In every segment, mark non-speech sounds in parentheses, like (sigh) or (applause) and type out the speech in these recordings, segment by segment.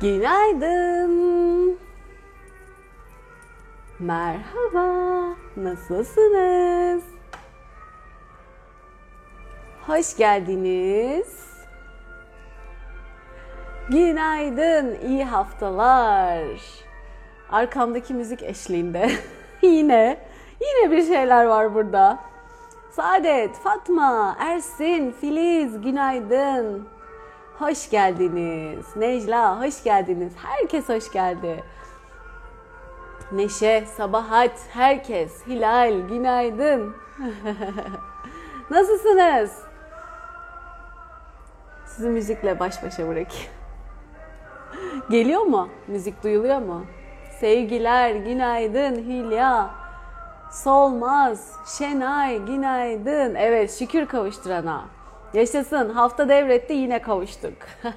Günaydın. Merhaba. Nasılsınız? Hoş geldiniz. Günaydın, iyi haftalar. Arkamdaki müzik eşliğinde (laughs) yine yine bir şeyler var burada. Saadet, Fatma, Ersin, Filiz, günaydın. Hoş geldiniz. Necla, hoş geldiniz. Herkes hoş geldi. Neşe, Sabahat, herkes. Hilal, günaydın. (laughs) Nasılsınız? Sizi müzikle baş başa bırakayım. (laughs) Geliyor mu? Müzik duyuluyor mu? Sevgiler, günaydın Hülya. Solmaz, Şenay, günaydın. Evet, şükür kavuşturana. Yaşasın, hafta devretti yine kavuştuk. (laughs)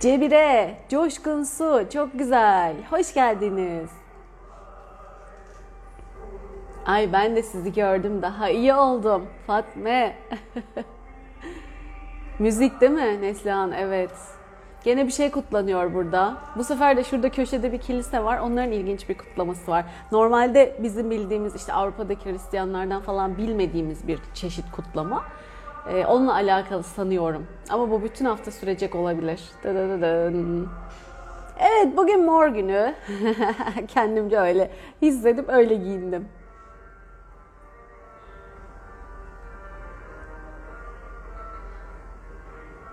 Cebire, Coşkun Su, çok güzel. Hoş geldiniz. Ay ben de sizi gördüm, daha iyi oldum. Fatme. (laughs) Müzik değil mi Neslihan? Evet. Gene bir şey kutlanıyor burada. Bu sefer de şurada köşede bir kilise var. Onların ilginç bir kutlaması var. Normalde bizim bildiğimiz işte Avrupa'daki Hristiyanlardan falan bilmediğimiz bir çeşit kutlama. Ee, onunla alakalı sanıyorum. Ama bu bütün hafta sürecek olabilir. Evet bugün mor günü. (laughs) Kendimce öyle hissedip öyle giyindim.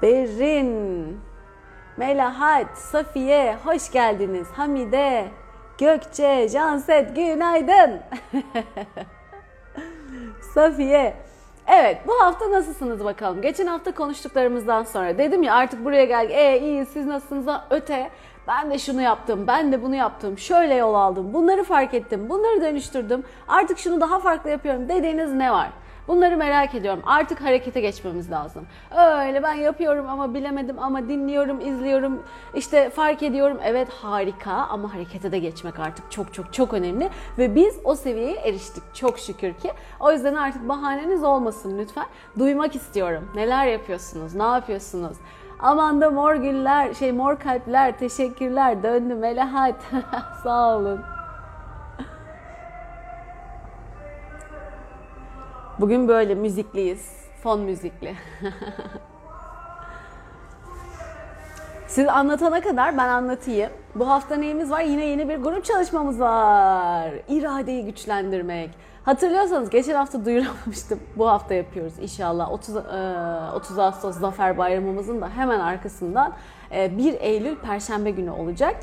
Berin, Melahat, Safiye hoş geldiniz. Hamide, Gökçe, Janset günaydın. (laughs) Safiye. Evet bu hafta nasılsınız bakalım. Geçen hafta konuştuklarımızdan sonra dedim ya artık buraya gel. E iyi siz nasılsınız öte. Ben de şunu yaptım, ben de bunu yaptım, şöyle yol aldım, bunları fark ettim, bunları dönüştürdüm. Artık şunu daha farklı yapıyorum dediğiniz ne var? Bunları merak ediyorum. Artık harekete geçmemiz lazım. Öyle ben yapıyorum ama bilemedim ama dinliyorum, izliyorum, işte fark ediyorum. Evet harika ama harekete de geçmek artık çok çok çok önemli ve biz o seviyeye eriştik çok şükür ki. O yüzden artık bahaneniz olmasın lütfen. Duymak istiyorum. Neler yapıyorsunuz? Ne yapıyorsunuz? Aman da mor güller, şey mor kalpler, teşekkürler, döndü Melahat. (laughs) Sağ olun. Bugün böyle müzikliyiz. Fon müzikli. (laughs) Siz anlatana kadar ben anlatayım. Bu hafta neyimiz var? Yine yeni bir grup çalışmamız var. İradeyi güçlendirmek. Hatırlıyorsanız geçen hafta duyuramamıştım. Bu hafta yapıyoruz inşallah. 30, 30 Ağustos Zafer Bayramımızın da hemen arkasından 1 Eylül Perşembe günü olacak.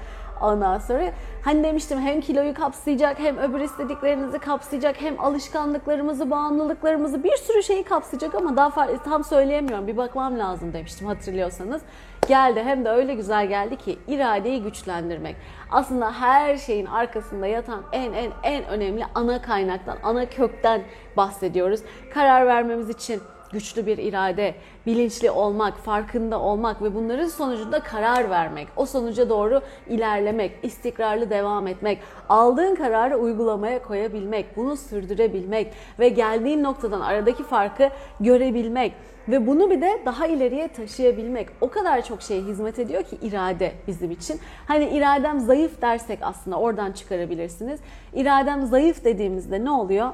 Ondan sonra hani demiştim hem kiloyu kapsayacak hem öbür istediklerinizi kapsayacak hem alışkanlıklarımızı, bağımlılıklarımızı bir sürü şeyi kapsayacak ama daha tam söyleyemiyorum. Bir bakmam lazım demiştim hatırlıyorsanız. Geldi hem de öyle güzel geldi ki iradeyi güçlendirmek. Aslında her şeyin arkasında yatan en en en önemli ana kaynaktan, ana kökten bahsediyoruz. Karar vermemiz için güçlü bir irade, bilinçli olmak, farkında olmak ve bunların sonucunda karar vermek, o sonuca doğru ilerlemek, istikrarlı devam etmek, aldığın kararı uygulamaya koyabilmek, bunu sürdürebilmek ve geldiğin noktadan aradaki farkı görebilmek ve bunu bir de daha ileriye taşıyabilmek o kadar çok şeye hizmet ediyor ki irade bizim için. Hani iradem zayıf dersek aslında oradan çıkarabilirsiniz. İradem zayıf dediğimizde ne oluyor?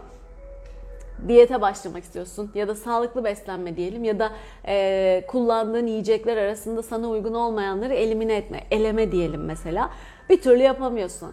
Diyete başlamak istiyorsun ya da sağlıklı beslenme diyelim ya da e, kullandığın yiyecekler arasında sana uygun olmayanları elimine etme, eleme diyelim mesela. Bir türlü yapamıyorsun.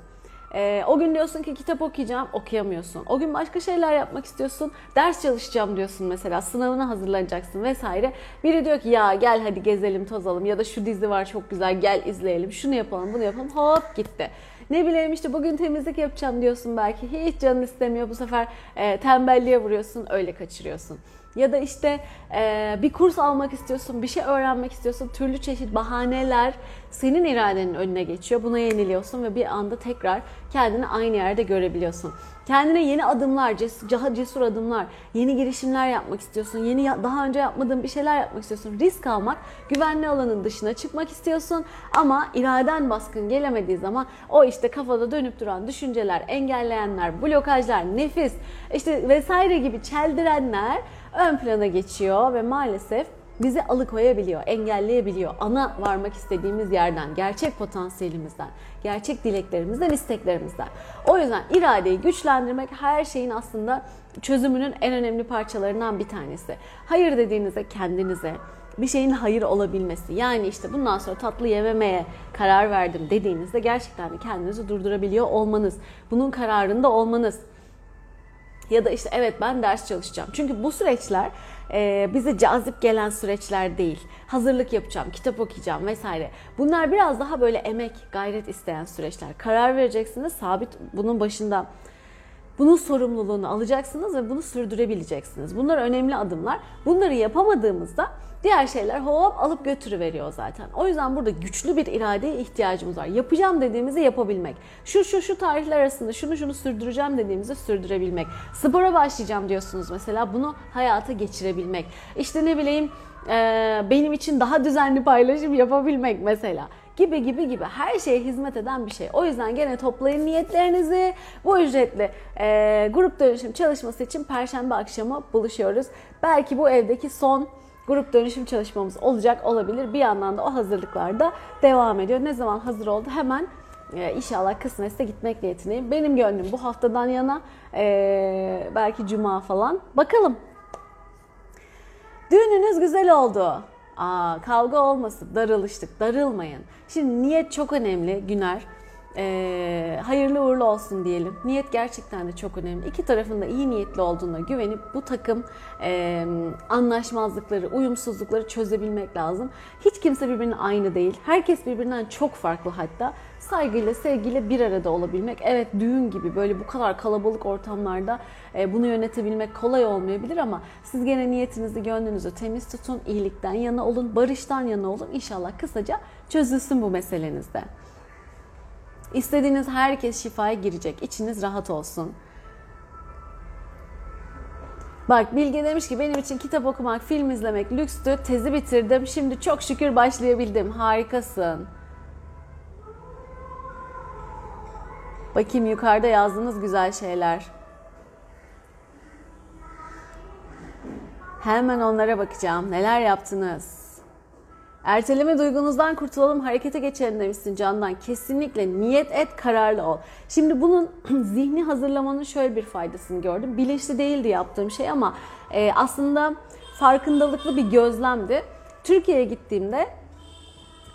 E, o gün diyorsun ki kitap okuyacağım, okuyamıyorsun. O gün başka şeyler yapmak istiyorsun, ders çalışacağım diyorsun mesela, sınavına hazırlanacaksın vesaire. Biri diyor ki ya gel hadi gezelim, tozalım ya da şu dizi var çok güzel gel izleyelim, şunu yapalım, bunu yapalım hop gitti. Ne bileyim işte bugün temizlik yapacağım diyorsun belki. Hiç canın istemiyor. Bu sefer e, tembelliğe vuruyorsun. Öyle kaçırıyorsun. Ya da işte e, bir kurs almak istiyorsun, bir şey öğrenmek istiyorsun. Türlü çeşit bahaneler senin iradenin önüne geçiyor. Buna yeniliyorsun ve bir anda tekrar kendini aynı yerde görebiliyorsun. Kendine yeni adımlar, cesur, cesur adımlar, yeni girişimler yapmak istiyorsun. Yeni daha önce yapmadığın bir şeyler yapmak istiyorsun. Risk almak, güvenli alanın dışına çıkmak istiyorsun. Ama iraden baskın gelemediği zaman o işte kafada dönüp duran düşünceler, engelleyenler, blokajlar, nefis, işte vesaire gibi çeldirenler ön plana geçiyor ve maalesef bizi alıkoyabiliyor, engelleyebiliyor. Ana varmak istediğimiz yerden, gerçek potansiyelimizden, gerçek dileklerimizden, isteklerimizden. O yüzden iradeyi güçlendirmek her şeyin aslında çözümünün en önemli parçalarından bir tanesi. Hayır dediğinizde kendinize, bir şeyin hayır olabilmesi. Yani işte bundan sonra tatlı yememeye karar verdim dediğinizde gerçekten kendinizi durdurabiliyor olmanız. Bunun kararında olmanız. Ya da işte evet ben ders çalışacağım. Çünkü bu süreçler e, bize cazip gelen süreçler değil. Hazırlık yapacağım, kitap okuyacağım vesaire. Bunlar biraz daha böyle emek, gayret isteyen süreçler. Karar vereceksiniz, sabit bunun başında bunun sorumluluğunu alacaksınız ve bunu sürdürebileceksiniz. Bunlar önemli adımlar. Bunları yapamadığımızda diğer şeyler hop alıp götürüveriyor zaten. O yüzden burada güçlü bir iradeye ihtiyacımız var. Yapacağım dediğimizi yapabilmek. Şu şu şu tarihler arasında şunu şunu sürdüreceğim dediğimizi sürdürebilmek. Spora başlayacağım diyorsunuz mesela bunu hayata geçirebilmek. İşte ne bileyim benim için daha düzenli paylaşım yapabilmek mesela gibi gibi gibi her şeye hizmet eden bir şey. O yüzden gene toplayın niyetlerinizi. Bu ücretli e, grup dönüşüm çalışması için Perşembe akşamı buluşuyoruz. Belki bu evdeki son grup dönüşüm çalışmamız olacak olabilir. Bir yandan da o hazırlıklar da devam ediyor. Ne zaman hazır oldu hemen ee, inşallah kısmetse gitmek niyetindeyim. Benim gönlüm bu haftadan yana ee, belki cuma falan. Bakalım. Düğününüz güzel oldu. Aa, kavga olmasın, darılıştık, darılmayın. Şimdi niyet çok önemli Güner. Ee, hayırlı uğurlu olsun diyelim. Niyet gerçekten de çok önemli. İki tarafın da iyi niyetli olduğuna güvenip bu takım e, anlaşmazlıkları, uyumsuzlukları çözebilmek lazım. Hiç kimse birbirine aynı değil. Herkes birbirinden çok farklı hatta. Saygıyla, sevgiyle bir arada olabilmek. Evet düğün gibi böyle bu kadar kalabalık ortamlarda e, bunu yönetebilmek kolay olmayabilir ama siz gene niyetinizi, gönlünüzü temiz tutun, iyilikten yana olun, barıştan yana olun. İnşallah kısaca çözülsün bu meselenizde. İstediğiniz herkes şifaya girecek. İçiniz rahat olsun. Bak Bilge demiş ki benim için kitap okumak, film izlemek lükstü. Tezi bitirdim. Şimdi çok şükür başlayabildim. Harikasın. Bakayım yukarıda yazdığınız güzel şeyler. Hemen onlara bakacağım. Neler yaptınız? Erteleme duygunuzdan kurtulalım, harekete geçelim demişsin Candan. Kesinlikle niyet et, kararlı ol. Şimdi bunun (clears throat) zihni hazırlamanın şöyle bir faydasını gördüm. Bilinçli değildi yaptığım şey ama e, aslında farkındalıklı bir gözlemdi. Türkiye'ye gittiğimde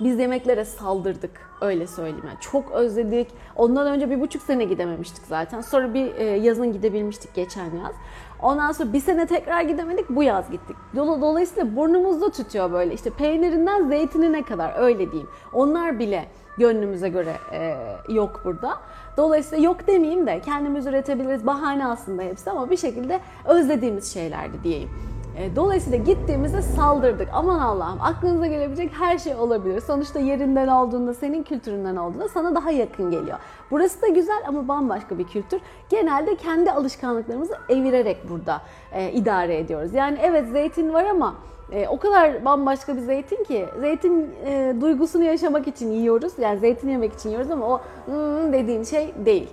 biz yemeklere saldırdık öyle söyleyeyim. Yani çok özledik. Ondan önce bir buçuk sene gidememiştik zaten. Sonra bir e, yazın gidebilmiştik geçen yaz. Ondan sonra bir sene tekrar gidemedik bu yaz gittik. Dolayısıyla burnumuzda tutuyor böyle işte peynirinden zeytinine kadar öyle diyeyim. Onlar bile gönlümüze göre e, yok burada. Dolayısıyla yok demeyeyim de kendimiz üretebiliriz. Bahane aslında hepsi ama bir şekilde özlediğimiz şeylerdi diyeyim. E, dolayısıyla gittiğimizde saldırdık. Aman Allah'ım aklınıza gelebilecek her şey olabilir. Sonuçta yerinden olduğunda, senin kültüründen olduğunda sana daha yakın geliyor. Burası da güzel ama bambaşka bir kültür. Genelde kendi alışkanlıklarımızı evirerek burada e, idare ediyoruz. Yani evet zeytin var ama e, o kadar bambaşka bir zeytin ki zeytin e, duygusunu yaşamak için yiyoruz. Yani zeytin yemek için yiyoruz ama o mm, dediğin şey değil.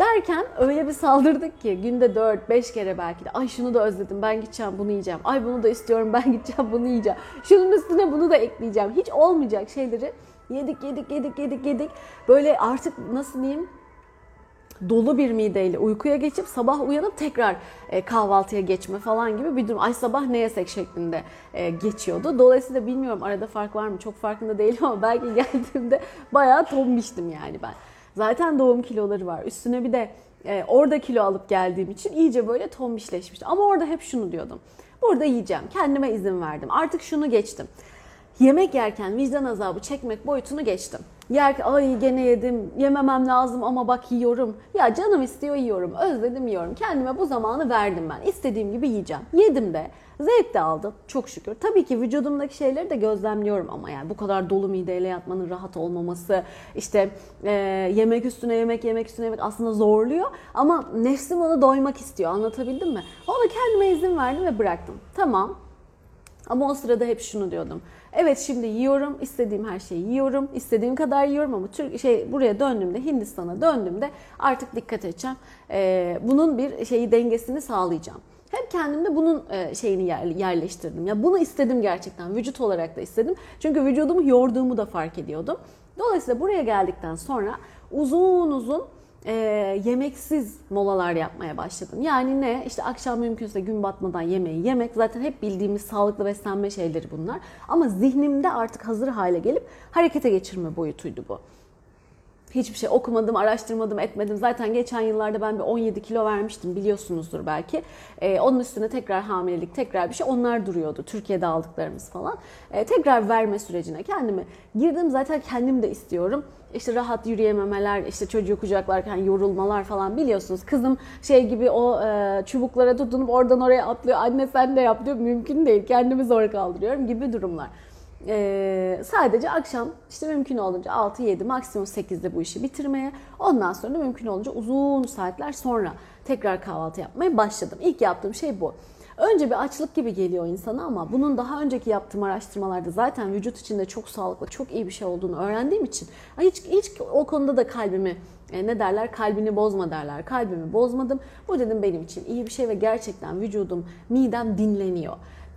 Derken öyle bir saldırdık ki günde 4-5 kere belki de ay şunu da özledim ben gideceğim bunu yiyeceğim. Ay bunu da istiyorum (laughs) ben gideceğim bunu yiyeceğim. Şunun üstüne bunu da ekleyeceğim. Hiç olmayacak şeyleri yedik yedik yedik yedik yedik. Böyle artık nasıl diyeyim dolu bir mideyle uykuya geçip sabah uyanıp tekrar e, kahvaltıya geçme falan gibi bir durum. Ay sabah ne yesek şeklinde e, geçiyordu. Dolayısıyla bilmiyorum arada fark var mı çok farkında değilim ama belki (laughs) geldiğimde bayağı tombiştim yani ben. Zaten doğum kiloları var. Üstüne bir de e, orada kilo alıp geldiğim için iyice böyle tombişleşmişti. Ama orada hep şunu diyordum. Burada yiyeceğim. Kendime izin verdim. Artık şunu geçtim. Yemek yerken vicdan azabı çekmek boyutunu geçtim. Yer ay gene yedim, yememem lazım ama bak yiyorum. Ya canım istiyor yiyorum, özledim yiyorum. Kendime bu zamanı verdim ben. İstediğim gibi yiyeceğim. Yedim de, zevk de aldım çok şükür. Tabii ki vücudumdaki şeyleri de gözlemliyorum ama yani bu kadar dolu mideyle yatmanın rahat olmaması, işte e, yemek üstüne yemek, yemek üstüne yemek aslında zorluyor. Ama nefsim onu doymak istiyor, anlatabildim mi? Ona kendime izin verdim ve bıraktım. Tamam, ama o sırada hep şunu diyordum. Evet şimdi yiyorum, istediğim her şeyi yiyorum, istediğim kadar yiyorum ama Türk şey buraya döndüğümde Hindistan'a döndüğümde artık dikkat edeceğim. Ee, bunun bir şeyi dengesini sağlayacağım. Hep kendimde bunun e, şeyini yerleştirdim. Ya bunu istedim gerçekten. Vücut olarak da istedim. Çünkü vücudumu yorduğumu da fark ediyordum. Dolayısıyla buraya geldikten sonra uzun uzun e, yemeksiz molalar yapmaya başladım. Yani ne? İşte akşam mümkünse gün batmadan yemeği yemek. Zaten hep bildiğimiz sağlıklı beslenme şeyleri bunlar. Ama zihnimde artık hazır hale gelip harekete geçirme boyutuydu bu. Hiçbir şey okumadım, araştırmadım, etmedim. Zaten geçen yıllarda ben bir 17 kilo vermiştim biliyorsunuzdur belki. Ee, onun üstüne tekrar hamilelik, tekrar bir şey onlar duruyordu. Türkiye'de aldıklarımız falan. Ee, tekrar verme sürecine kendimi girdim. Zaten kendim de istiyorum. İşte rahat yürüyememeler, işte çocuğu kucaklarken yorulmalar falan biliyorsunuz. Kızım şey gibi o e, çubuklara tutunup oradan oraya atlıyor. Anne sen de yap diyor. Mümkün değil. Kendimi zor kaldırıyorum gibi durumlar. Ee, sadece akşam işte mümkün olunca 6-7 maksimum 8'de bu işi bitirmeye ondan sonra mümkün olunca uzun saatler sonra tekrar kahvaltı yapmaya başladım. İlk yaptığım şey bu. Önce bir açlık gibi geliyor insana ama bunun daha önceki yaptığım araştırmalarda zaten vücut içinde çok sağlıklı, çok iyi bir şey olduğunu öğrendiğim için hiç, hiç o konuda da kalbimi e, ne derler kalbini bozma derler. Kalbimi bozmadım. Bu dedim benim için iyi bir şey ve gerçekten vücudum, midem dinleniyor.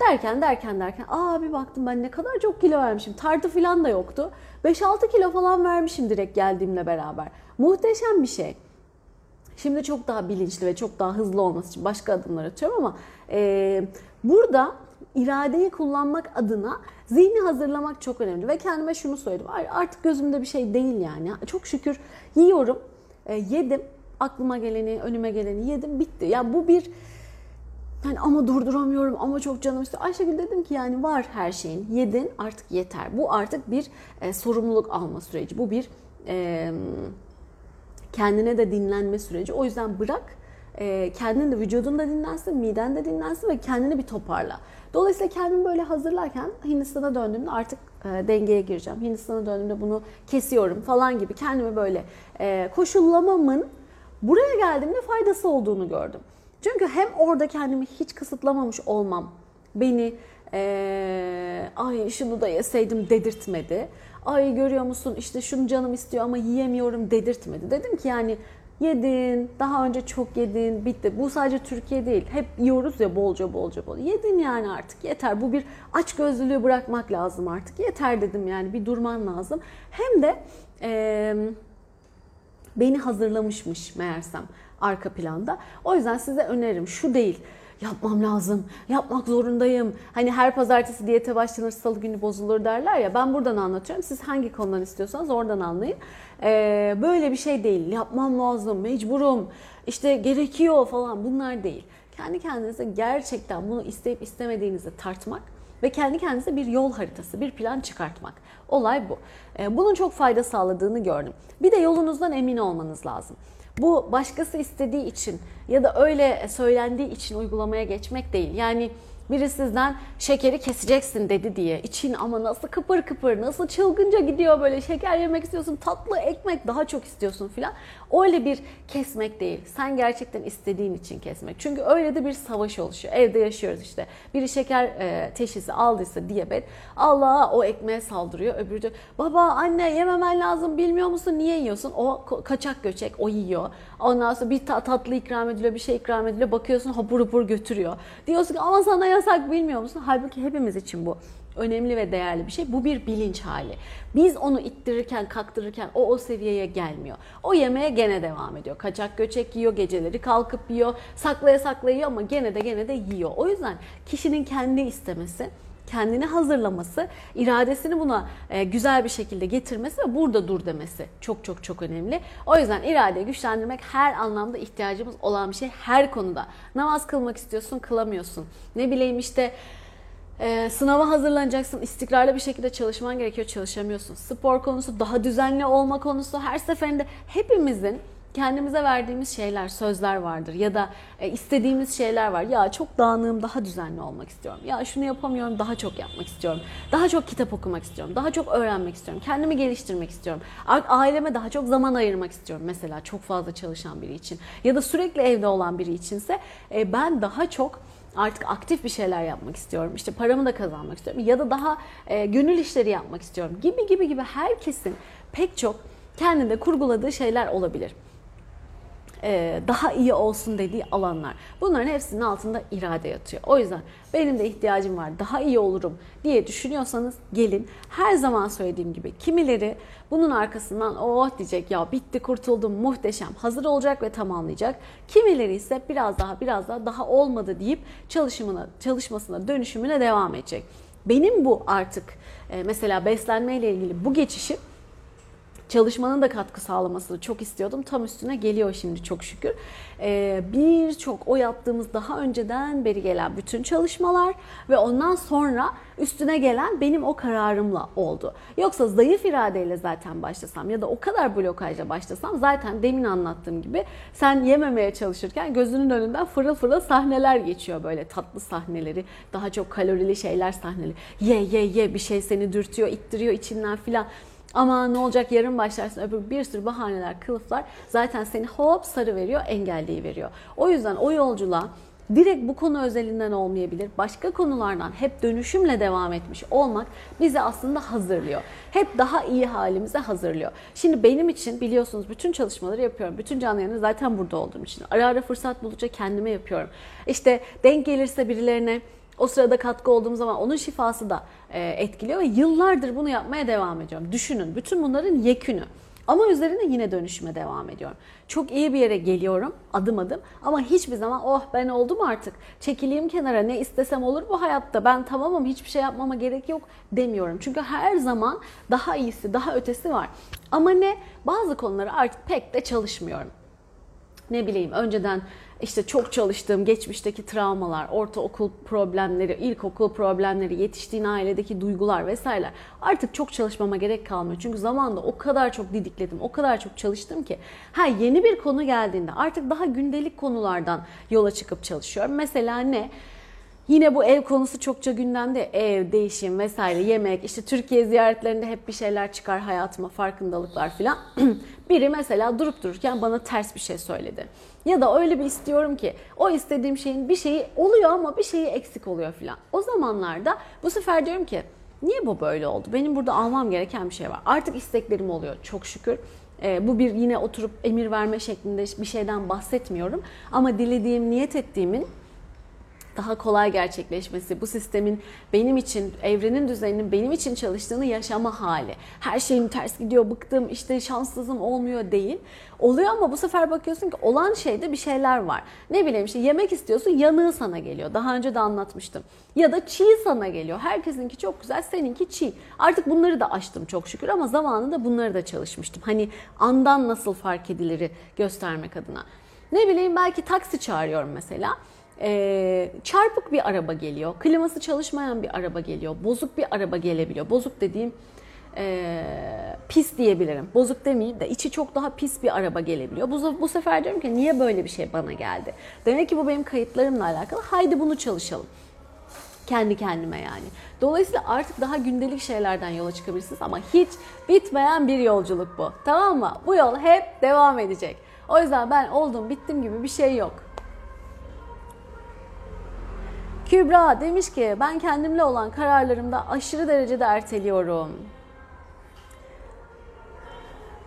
Derken derken derken aa bir baktım ben ne kadar çok kilo vermişim. Tartı falan da yoktu. 5-6 kilo falan vermişim direkt geldiğimle beraber. Muhteşem bir şey. Şimdi çok daha bilinçli ve çok daha hızlı olması için başka adımlar atıyorum ama e, burada iradeyi kullanmak adına zihni hazırlamak çok önemli. Ve kendime şunu söyledim. Artık gözümde bir şey değil yani. Çok şükür yiyorum, e, yedim. Aklıma geleni, önüme geleni yedim, bitti. Yani bu bir yani ama durduramıyorum ama çok canım istiyor. Ayşegül dedim ki yani var her şeyin. Yedin artık yeter. Bu artık bir e, sorumluluk alma süreci. Bu bir e, kendine de dinlenme süreci. O yüzden bırak e, kendin de vücudun da dinlensin, miden de dinlensin ve kendini bir toparla. Dolayısıyla kendimi böyle hazırlarken Hindistan'a döndüğümde artık e, dengeye gireceğim. Hindistan'a döndüğümde bunu kesiyorum falan gibi kendimi böyle e, koşullamamın buraya geldiğimde faydası olduğunu gördüm. Çünkü hem orada kendimi hiç kısıtlamamış olmam beni ee, ay şunu da yeseydim dedirtmedi. Ay görüyor musun işte şunu canım istiyor ama yiyemiyorum dedirtmedi. Dedim ki yani yedin, daha önce çok yedin, bitti. Bu sadece Türkiye değil. Hep yiyoruz ya bolca bolca bolca. Yedin yani artık yeter. Bu bir aç gözlülüğü bırakmak lazım artık. Yeter dedim yani bir durman lazım. Hem de e, beni hazırlamışmış meğersem arka planda. O yüzden size önerim şu değil yapmam lazım, yapmak zorundayım. Hani her pazartesi diyete başlanır, salı günü bozulur derler ya. Ben buradan anlatıyorum. Siz hangi konudan istiyorsanız oradan anlayın. Ee, böyle bir şey değil. Yapmam lazım, mecburum, işte gerekiyor falan bunlar değil. Kendi kendinize gerçekten bunu isteyip istemediğinizi tartmak ve kendi kendinize bir yol haritası, bir plan çıkartmak. Olay bu. Ee, bunun çok fayda sağladığını gördüm. Bir de yolunuzdan emin olmanız lazım. Bu başkası istediği için ya da öyle söylendiği için uygulamaya geçmek değil. Yani biri sizden şekeri keseceksin dedi diye için ama nasıl kıpır kıpır nasıl çılgınca gidiyor böyle şeker yemek istiyorsun tatlı ekmek daha çok istiyorsun filan. Öyle bir kesmek değil. Sen gerçekten istediğin için kesmek. Çünkü öyle de bir savaş oluşuyor. Evde yaşıyoruz işte. Biri şeker e, teşhisi aldıysa diyabet. Allah o ekmeğe saldırıyor. Öbürü de baba anne yememen lazım bilmiyor musun niye yiyorsun? O kaçak göçek o yiyor. Ondan sonra bir tatlı ikram ediliyor bir şey ikram ediliyor. Bakıyorsun hapur hapur götürüyor. Diyorsun ki ama sana yasak bilmiyor musun? Halbuki hepimiz için bu önemli ve değerli bir şey. Bu bir bilinç hali. Biz onu ittirirken, kaktırırken o o seviyeye gelmiyor. O yemeğe gene devam ediyor. Kaçak göçek yiyor, geceleri kalkıp yiyor, saklaya saklaya yiyor ama gene de gene de yiyor. O yüzden kişinin kendi istemesi, kendini hazırlaması, iradesini buna e, güzel bir şekilde getirmesi ve burada dur demesi çok çok çok önemli. O yüzden iradeyi güçlendirmek her anlamda ihtiyacımız olan bir şey her konuda. Namaz kılmak istiyorsun, kılamıyorsun. Ne bileyim işte ee, sınava hazırlanacaksın, istikrarlı bir şekilde çalışman gerekiyor, çalışamıyorsun. Spor konusu, daha düzenli olma konusu her seferinde hepimizin kendimize verdiğimiz şeyler, sözler vardır ya da e, istediğimiz şeyler var. Ya çok dağınığım, daha düzenli olmak istiyorum. Ya şunu yapamıyorum, daha çok yapmak istiyorum. Daha çok kitap okumak istiyorum. Daha çok öğrenmek istiyorum. Kendimi geliştirmek istiyorum. Aileme daha çok zaman ayırmak istiyorum mesela çok fazla çalışan biri için. Ya da sürekli evde olan biri içinse e, ben daha çok artık aktif bir şeyler yapmak istiyorum. İşte paramı da kazanmak istiyorum ya da daha e, gönül işleri yapmak istiyorum gibi gibi gibi herkesin pek çok kendinde kurguladığı şeyler olabilir. E, daha iyi olsun dediği alanlar. Bunların hepsinin altında irade yatıyor. O yüzden benim de ihtiyacım var, daha iyi olurum diye düşünüyorsanız gelin. Her zaman söylediğim gibi kimileri bunun arkasından oh diyecek ya bitti kurtuldum muhteşem hazır olacak ve tamamlayacak. Kimileri ise biraz daha biraz daha daha olmadı deyip çalışımına, çalışmasına, dönüşümüne devam edecek. Benim bu artık e, mesela beslenme ile ilgili bu geçişim çalışmanın da katkı sağlamasını çok istiyordum. Tam üstüne geliyor şimdi çok şükür. Ee, Birçok o yaptığımız daha önceden beri gelen bütün çalışmalar ve ondan sonra üstüne gelen benim o kararımla oldu. Yoksa zayıf iradeyle zaten başlasam ya da o kadar blokajla başlasam zaten demin anlattığım gibi sen yememeye çalışırken gözünün önünden fırıl fırıl sahneler geçiyor böyle tatlı sahneleri, daha çok kalorili şeyler sahneleri. Ye ye ye bir şey seni dürtüyor, ittiriyor içinden filan. Ama ne olacak yarın başlarsın öbür bir sürü bahaneler, kılıflar zaten seni hop sarı veriyor, engelleyi veriyor. O yüzden o yolculuğa direkt bu konu özelinden olmayabilir. Başka konulardan hep dönüşümle devam etmiş olmak bizi aslında hazırlıyor. Hep daha iyi halimize hazırlıyor. Şimdi benim için biliyorsunuz bütün çalışmaları yapıyorum. Bütün canlı yayını zaten burada olduğum için. Ara ara fırsat buldukça kendime yapıyorum. İşte denk gelirse birilerine o sırada katkı olduğum zaman onun şifası da e, etkiliyor ve yıllardır bunu yapmaya devam ediyorum. Düşünün bütün bunların yekünü. Ama üzerine yine dönüşüme devam ediyorum. Çok iyi bir yere geliyorum adım adım ama hiçbir zaman oh ben oldum artık çekileyim kenara ne istesem olur bu hayatta ben tamamım hiçbir şey yapmama gerek yok demiyorum. Çünkü her zaman daha iyisi daha ötesi var. Ama ne bazı konuları artık pek de çalışmıyorum. Ne bileyim önceden işte çok çalıştığım geçmişteki travmalar, ortaokul problemleri, ilkokul problemleri, yetiştiğin ailedeki duygular vesaireler artık çok çalışmama gerek kalmıyor. Çünkü zamanda o kadar çok didikledim, o kadar çok çalıştım ki ha yeni bir konu geldiğinde artık daha gündelik konulardan yola çıkıp çalışıyorum. Mesela ne? Yine bu ev konusu çokça gündemde. Ev, değişim vesaire, yemek, işte Türkiye ziyaretlerinde hep bir şeyler çıkar hayatıma, farkındalıklar filan. (clears throat) Biri mesela durup dururken bana ters bir şey söyledi. Ya da öyle bir istiyorum ki o istediğim şeyin bir şeyi oluyor ama bir şeyi eksik oluyor filan. O zamanlarda bu sefer diyorum ki niye bu böyle oldu? Benim burada almam gereken bir şey var. Artık isteklerim oluyor çok şükür. Ee, bu bir yine oturup emir verme şeklinde bir şeyden bahsetmiyorum. Ama dilediğim, niyet ettiğimin daha kolay gerçekleşmesi, bu sistemin benim için, evrenin düzeninin benim için çalıştığını yaşama hali. Her şeyim ters gidiyor, bıktım, işte şanssızım olmuyor değil. Oluyor ama bu sefer bakıyorsun ki olan şeyde bir şeyler var. Ne bileyim işte yemek istiyorsun yanığı sana geliyor. Daha önce de anlatmıştım. Ya da çiğ sana geliyor. Herkesinki çok güzel, seninki çiğ. Artık bunları da açtım çok şükür ama zamanında bunları da çalışmıştım. Hani andan nasıl fark ediliri göstermek adına. Ne bileyim belki taksi çağırıyorum mesela e, çarpık bir araba geliyor, kliması çalışmayan bir araba geliyor, bozuk bir araba gelebiliyor. Bozuk dediğim e, pis diyebilirim. Bozuk demeyeyim de içi çok daha pis bir araba gelebiliyor. Bu, bu sefer diyorum ki niye böyle bir şey bana geldi? Demek ki bu benim kayıtlarımla alakalı. Haydi bunu çalışalım. Kendi kendime yani. Dolayısıyla artık daha gündelik şeylerden yola çıkabilirsiniz ama hiç bitmeyen bir yolculuk bu. Tamam mı? Bu yol hep devam edecek. O yüzden ben oldum bittim gibi bir şey yok. Kübra demiş ki ben kendimle olan kararlarımda aşırı derecede erteliyorum.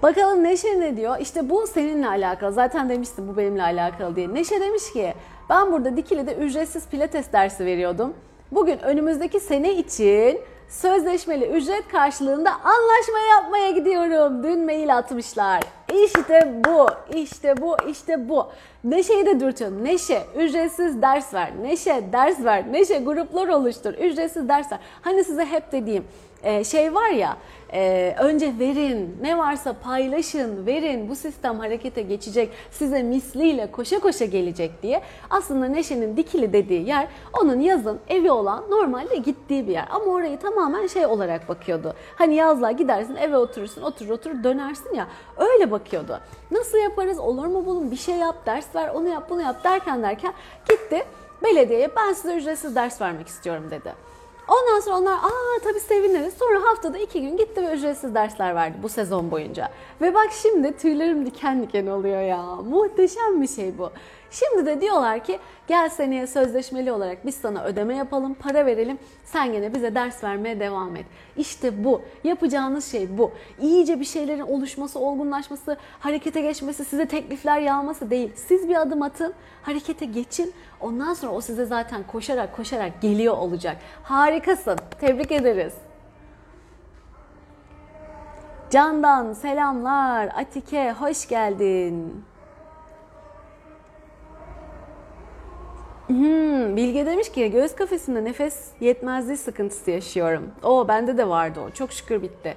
Bakalım Neşe ne diyor? İşte bu seninle alakalı. Zaten demiştim bu benimle alakalı diye. Neşe demiş ki ben burada Dikili'de ücretsiz pilates dersi veriyordum. Bugün önümüzdeki sene için sözleşmeli ücret karşılığında anlaşma yapmaya gidiyorum. Dün mail atmışlar. İşte bu, işte bu, işte bu. Neşe'yi de dürtün. Neşe, ücretsiz ders ver. Neşe, ders ver. Neşe, gruplar oluştur. Ücretsiz ders ver. Hani size hep dediğim e, şey var ya, e, önce verin, ne varsa paylaşın, verin. Bu sistem harekete geçecek, size misliyle koşa koşa gelecek diye. Aslında Neşe'nin dikili dediği yer, onun yazın evi olan normalde gittiği bir yer. Ama orayı tamamen şey olarak bakıyordu. Hani yazlığa gidersin, eve oturursun, oturur oturur dönersin ya. Öyle bakıyordu. Nasıl yaparız, olur mu bulun, bir şey yap, ders ver, onu yap, bunu yap derken derken gitti belediyeye ben size ücretsiz ders vermek istiyorum dedi. Ondan sonra onlar aa tabii seviniriz. Sonra haftada iki gün gitti ve ücretsiz dersler verdi bu sezon boyunca. Ve bak şimdi tüylerim diken diken oluyor ya. Muhteşem bir şey bu. Şimdi de diyorlar ki gel seneye sözleşmeli olarak biz sana ödeme yapalım, para verelim. Sen gene bize ders vermeye devam et. İşte bu. Yapacağınız şey bu. İyice bir şeylerin oluşması, olgunlaşması, harekete geçmesi, size teklifler yağması değil. Siz bir adım atın, harekete geçin. Ondan sonra o size zaten koşarak koşarak geliyor olacak. Harikasın. Tebrik ederiz. Candan selamlar. Atike hoş geldin. Hmm, Bilge demiş ki göğüs kafesinde nefes yetmezliği sıkıntısı yaşıyorum. O bende de vardı o. Çok şükür bitti.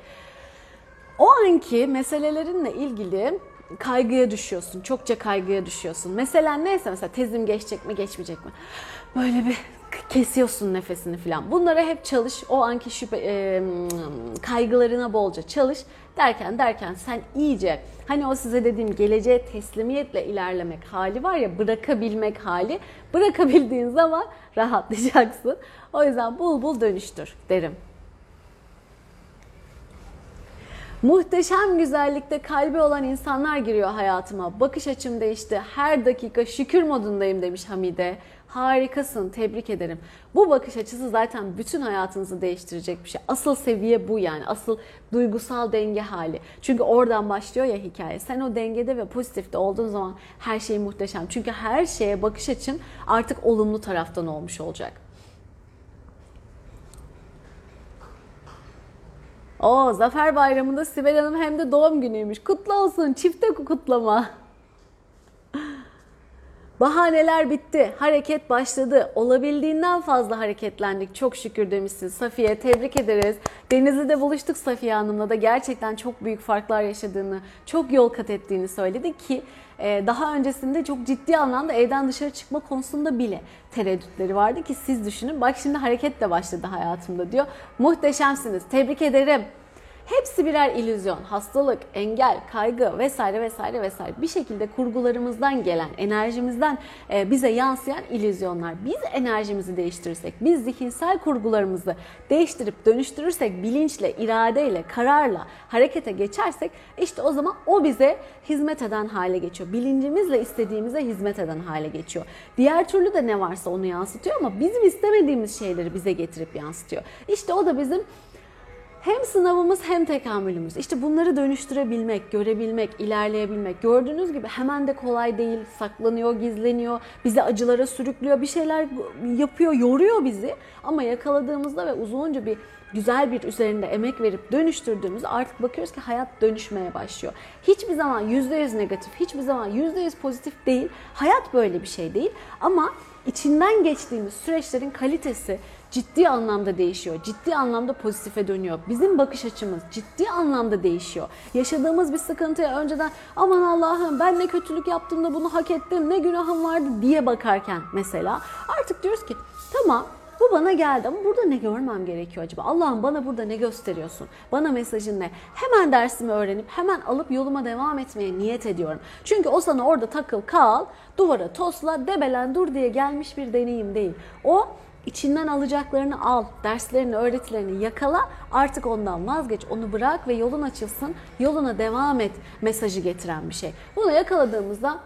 O anki meselelerinle ilgili kaygıya düşüyorsun. Çokça kaygıya düşüyorsun. Mesela neyse mesela tezim geçecek mi geçmeyecek mi? Böyle bir kesiyorsun nefesini falan. Bunlara hep çalış. O anki şüphe, e, kaygılarına bolca çalış. Derken derken sen iyice hani o size dediğim geleceğe teslimiyetle ilerlemek hali var ya bırakabilmek hali. Bırakabildiğin zaman rahatlayacaksın. O yüzden bul bul dönüştür derim. Muhteşem güzellikte kalbi olan insanlar giriyor hayatıma. Bakış açım değişti. Her dakika şükür modundayım demiş Hamide. Harikasın, tebrik ederim. Bu bakış açısı zaten bütün hayatınızı değiştirecek bir şey. Asıl seviye bu yani. Asıl duygusal denge hali. Çünkü oradan başlıyor ya hikaye. Sen o dengede ve pozitifte olduğun zaman her şey muhteşem. Çünkü her şeye bakış açın artık olumlu taraftan olmuş olacak. O Zafer Bayramı'nda Sibel Hanım hem de doğum günüymüş. Kutlu olsun. Çifte kutlama. Bahaneler bitti. Hareket başladı. Olabildiğinden fazla hareketlendik. Çok şükür demişsin Safiye. Tebrik ederiz. Denizli'de buluştuk Safiye Hanım'la da gerçekten çok büyük farklar yaşadığını, çok yol kat ettiğini söyledi ki e, daha öncesinde çok ciddi anlamda evden dışarı çıkma konusunda bile tereddütleri vardı ki siz düşünün. Bak şimdi hareket de başladı hayatımda diyor. Muhteşemsiniz. Tebrik ederim. Hepsi birer illüzyon, hastalık, engel, kaygı vesaire vesaire vesaire. Bir şekilde kurgularımızdan gelen, enerjimizden e, bize yansıyan illüzyonlar. Biz enerjimizi değiştirirsek, biz zihinsel kurgularımızı değiştirip dönüştürürsek, bilinçle, iradeyle, kararla harekete geçersek işte o zaman o bize hizmet eden hale geçiyor. Bilincimizle istediğimize hizmet eden hale geçiyor. Diğer türlü de ne varsa onu yansıtıyor ama bizim istemediğimiz şeyleri bize getirip yansıtıyor. İşte o da bizim hem sınavımız hem tekamülümüz. İşte bunları dönüştürebilmek, görebilmek, ilerleyebilmek. Gördüğünüz gibi hemen de kolay değil. Saklanıyor, gizleniyor, bizi acılara sürüklüyor, bir şeyler yapıyor, yoruyor bizi. Ama yakaladığımızda ve uzunca bir güzel bir üzerinde emek verip dönüştürdüğümüzde artık bakıyoruz ki hayat dönüşmeye başlıyor. Hiçbir zaman %100 negatif, hiçbir zaman %100 pozitif değil. Hayat böyle bir şey değil. Ama içinden geçtiğimiz süreçlerin kalitesi ciddi anlamda değişiyor. Ciddi anlamda pozitife dönüyor. Bizim bakış açımız ciddi anlamda değişiyor. Yaşadığımız bir sıkıntıya önceden aman Allah'ım ben ne kötülük yaptım da bunu hak ettim, ne günahım vardı diye bakarken mesela artık diyoruz ki tamam bu bana geldi ama burada ne görmem gerekiyor acaba? Allah'ım bana burada ne gösteriyorsun? Bana mesajın ne? Hemen dersimi öğrenip hemen alıp yoluma devam etmeye niyet ediyorum. Çünkü o sana orada takıl kal, duvara tosla, debelen dur diye gelmiş bir deneyim değil. O içinden alacaklarını al, derslerini, öğretilerini yakala, artık ondan vazgeç, onu bırak ve yolun açılsın, yoluna devam et mesajı getiren bir şey. Bunu yakaladığımızda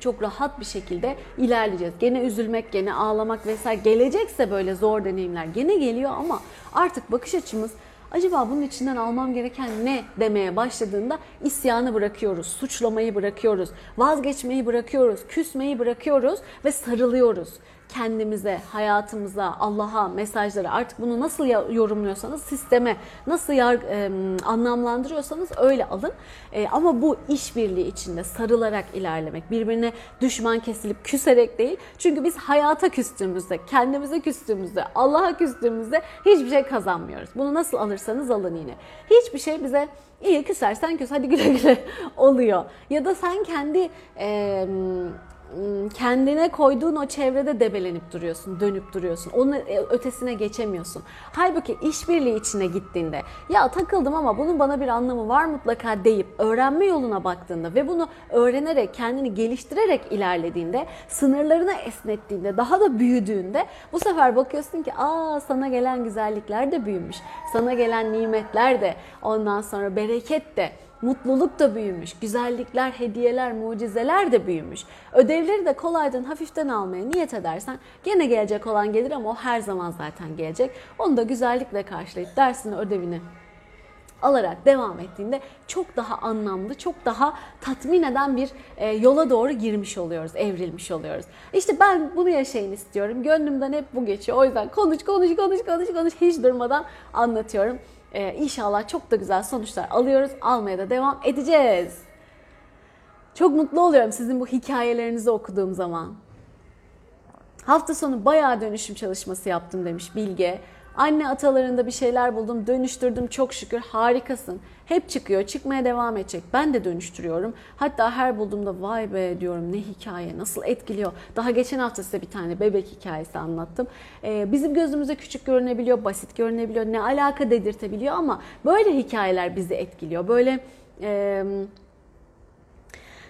çok rahat bir şekilde ilerleyeceğiz. Gene üzülmek, gene ağlamak vesaire gelecekse böyle zor deneyimler gene geliyor ama artık bakış açımız acaba bunun içinden almam gereken ne demeye başladığında isyanı bırakıyoruz, suçlamayı bırakıyoruz, vazgeçmeyi bırakıyoruz, küsmeyi bırakıyoruz ve sarılıyoruz kendimize, hayatımıza, Allah'a, mesajları artık bunu nasıl yorumluyorsanız sisteme nasıl yar, e, anlamlandırıyorsanız öyle alın. E, ama bu işbirliği içinde sarılarak ilerlemek, birbirine düşman kesilip küserek değil. Çünkü biz hayata küstüğümüzde, kendimize küstüğümüzde, Allah'a küstüğümüzde hiçbir şey kazanmıyoruz. Bunu nasıl alırsanız alın yine. Hiçbir şey bize iyi küsersen küs hadi güle güle (laughs) oluyor. Ya da sen kendi e, kendine koyduğun o çevrede debelenip duruyorsun, dönüp duruyorsun. Onun e, ötesine geçemiyorsun. Halbuki işbirliği içine gittiğinde ya takıldım ama bunun bana bir anlamı var mutlaka deyip öğrenme yoluna baktığında ve bunu öğrenerek, kendini geliştirerek ilerlediğinde, sınırlarını esnettiğinde, daha da büyüdüğünde bu sefer bakıyorsun ki aa sana gelen güzellikler de büyümüş. Sana gelen nimetler de ondan sonra bereket de Mutluluk da büyümüş, güzellikler, hediyeler, mucizeler de büyümüş. Ödevleri de kolaydan hafiften almaya niyet edersen gene gelecek olan gelir ama o her zaman zaten gelecek. Onu da güzellikle karşılayıp dersini, ödevini alarak devam ettiğinde çok daha anlamlı, çok daha tatmin eden bir e, yola doğru girmiş oluyoruz, evrilmiş oluyoruz. İşte ben bunu yaşayın istiyorum. Gönlümden hep bu geçiyor. O yüzden konuş, konuş, konuş, konuş, konuş hiç durmadan anlatıyorum. Ee, inşallah çok da güzel sonuçlar alıyoruz. Almaya da devam edeceğiz. Çok mutlu oluyorum sizin bu hikayelerinizi okuduğum zaman. Hafta sonu bayağı dönüşüm çalışması yaptım demiş Bilge. Anne atalarında bir şeyler buldum, dönüştürdüm çok şükür harikasın. Hep çıkıyor, çıkmaya devam edecek. Ben de dönüştürüyorum. Hatta her bulduğumda vay be diyorum ne hikaye, nasıl etkiliyor. Daha geçen hafta size bir tane bebek hikayesi anlattım. Ee, bizim gözümüze küçük görünebiliyor, basit görünebiliyor, ne alaka dedirtebiliyor ama böyle hikayeler bizi etkiliyor. Böyle... E,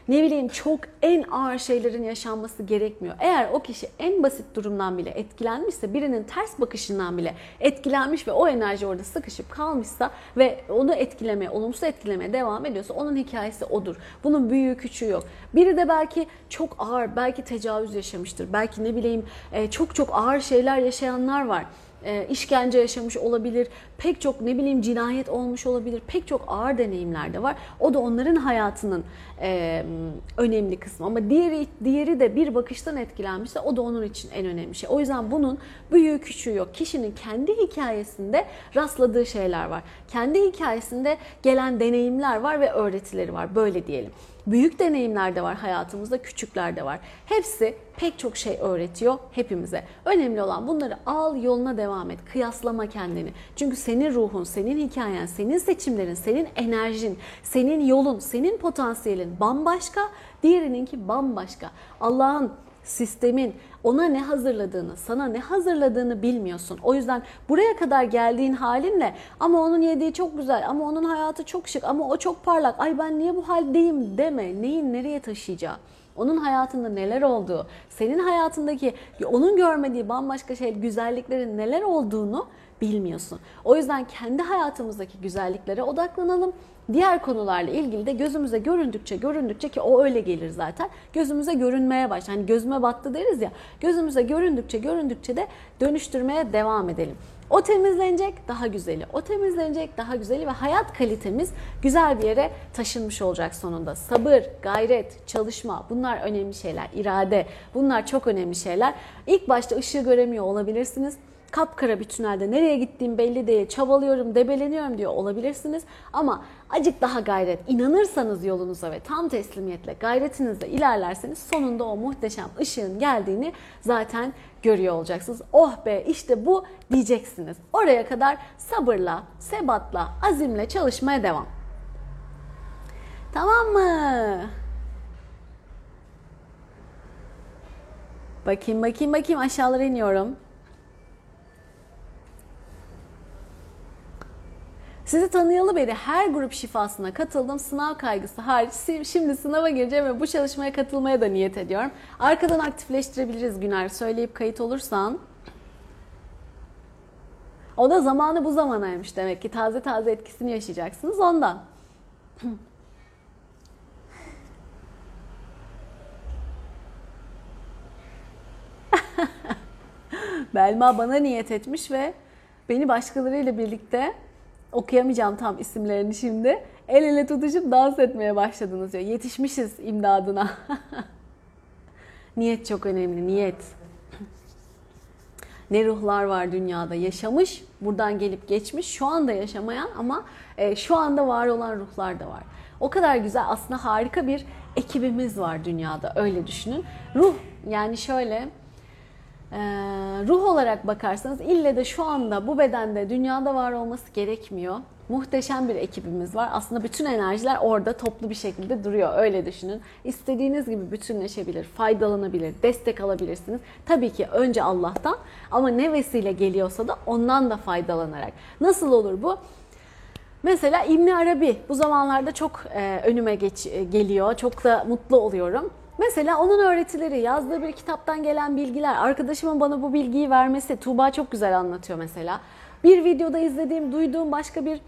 ne bileyim çok en ağır şeylerin yaşanması gerekmiyor. Eğer o kişi en basit durumdan bile etkilenmişse, birinin ters bakışından bile etkilenmiş ve o enerji orada sıkışıp kalmışsa ve onu etkilemeye, olumsuz etkilemeye devam ediyorsa onun hikayesi odur. Bunun büyüğü küçüğü yok. Biri de belki çok ağır, belki tecavüz yaşamıştır. Belki ne bileyim e, çok çok ağır şeyler yaşayanlar var e, işkence yaşamış olabilir, pek çok ne bileyim cinayet olmuş olabilir, pek çok ağır deneyimler de var. O da onların hayatının e, önemli kısmı. Ama diğeri diğeri de bir bakıştan etkilenmişse o da onun için en önemli şey. O yüzden bunun büyüğü küçüğü yok. Kişinin kendi hikayesinde rastladığı şeyler var. Kendi hikayesinde gelen deneyimler var ve öğretileri var. Böyle diyelim. Büyük deneyimler de var hayatımızda, küçükler de var. Hepsi pek çok şey öğretiyor hepimize. Önemli olan bunları al, yoluna devam et. Kıyaslama kendini. Çünkü senin ruhun, senin hikayen, senin seçimlerin, senin enerjin, senin yolun, senin potansiyelin bambaşka, diğerininki bambaşka. Allah'ın sistemin ona ne hazırladığını, sana ne hazırladığını bilmiyorsun. O yüzden buraya kadar geldiğin halinle ama onun yediği çok güzel, ama onun hayatı çok şık, ama o çok parlak. Ay ben niye bu haldeyim deme. Neyin nereye taşıyacağı onun hayatında neler olduğu, senin hayatındaki onun görmediği bambaşka şey güzelliklerin neler olduğunu bilmiyorsun. O yüzden kendi hayatımızdaki güzelliklere odaklanalım. Diğer konularla ilgili de gözümüze göründükçe göründükçe ki o öyle gelir zaten. Gözümüze görünmeye baş. Hani gözüme battı deriz ya. Gözümüze göründükçe göründükçe de dönüştürmeye devam edelim. O temizlenecek daha güzeli. O temizlenecek daha güzeli ve hayat kalitemiz güzel bir yere taşınmış olacak sonunda. Sabır, gayret, çalışma bunlar önemli şeyler. İrade bunlar çok önemli şeyler. İlk başta ışığı göremiyor olabilirsiniz kapkara bir tünelde nereye gittiğim belli değil, çabalıyorum, debeleniyorum diyor olabilirsiniz. Ama acık daha gayret, inanırsanız yolunuza ve tam teslimiyetle, gayretinizle ilerlerseniz sonunda o muhteşem ışığın geldiğini zaten görüyor olacaksınız. Oh be işte bu diyeceksiniz. Oraya kadar sabırla, sebatla, azimle çalışmaya devam. Tamam mı? Bakayım bakayım bakayım aşağılara iniyorum. Sizi tanıyalı beri her grup şifasına katıldım. Sınav kaygısı hariç şimdi sınava gireceğim ve bu çalışmaya katılmaya da niyet ediyorum. Arkadan aktifleştirebiliriz Güner. Söyleyip kayıt olursan. O da zamanı bu zamanaymış demek ki. Taze taze etkisini yaşayacaksınız ondan. (laughs) Belma bana niyet etmiş ve beni başkalarıyla birlikte okuyamayacağım tam isimlerini şimdi. El ele tutuşup dans etmeye başladınız diyor. Yetişmişiz imdadına. (laughs) niyet çok önemli, niyet. ne ruhlar var dünyada yaşamış, buradan gelip geçmiş, şu anda yaşamayan ama e, şu anda var olan ruhlar da var. O kadar güzel aslında harika bir ekibimiz var dünyada öyle düşünün. Ruh yani şöyle ee, ruh olarak bakarsanız ille de şu anda bu bedende dünyada var olması gerekmiyor. Muhteşem bir ekibimiz var. Aslında bütün enerjiler orada toplu bir şekilde duruyor. Öyle düşünün. İstediğiniz gibi bütünleşebilir, faydalanabilir, destek alabilirsiniz. Tabii ki önce Allah'tan ama ne vesile geliyorsa da ondan da faydalanarak. Nasıl olur bu? Mesela İbn Arabi bu zamanlarda çok e, önüme geç, e, geliyor. Çok da mutlu oluyorum. Mesela onun öğretileri, yazdığı bir kitaptan gelen bilgiler, arkadaşımın bana bu bilgiyi vermesi, Tuğba çok güzel anlatıyor mesela. Bir videoda izlediğim, duyduğum başka bir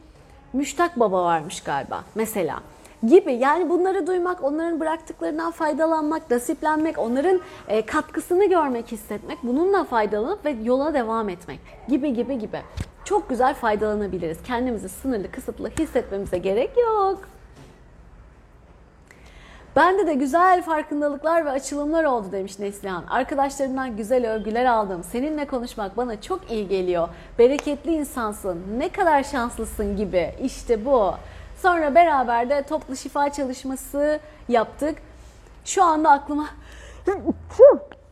müştak baba varmış galiba mesela gibi. Yani bunları duymak, onların bıraktıklarından faydalanmak, nasiplenmek, onların e, katkısını görmek, hissetmek, bununla faydalanıp ve yola devam etmek gibi gibi gibi. Çok güzel faydalanabiliriz. Kendimizi sınırlı, kısıtlı hissetmemize gerek yok. Bende de güzel farkındalıklar ve açılımlar oldu demiş Neslihan. Arkadaşlarımdan güzel övgüler aldım. Seninle konuşmak bana çok iyi geliyor. Bereketli insansın. Ne kadar şanslısın gibi. İşte bu. Sonra beraber de toplu şifa çalışması yaptık. Şu anda aklıma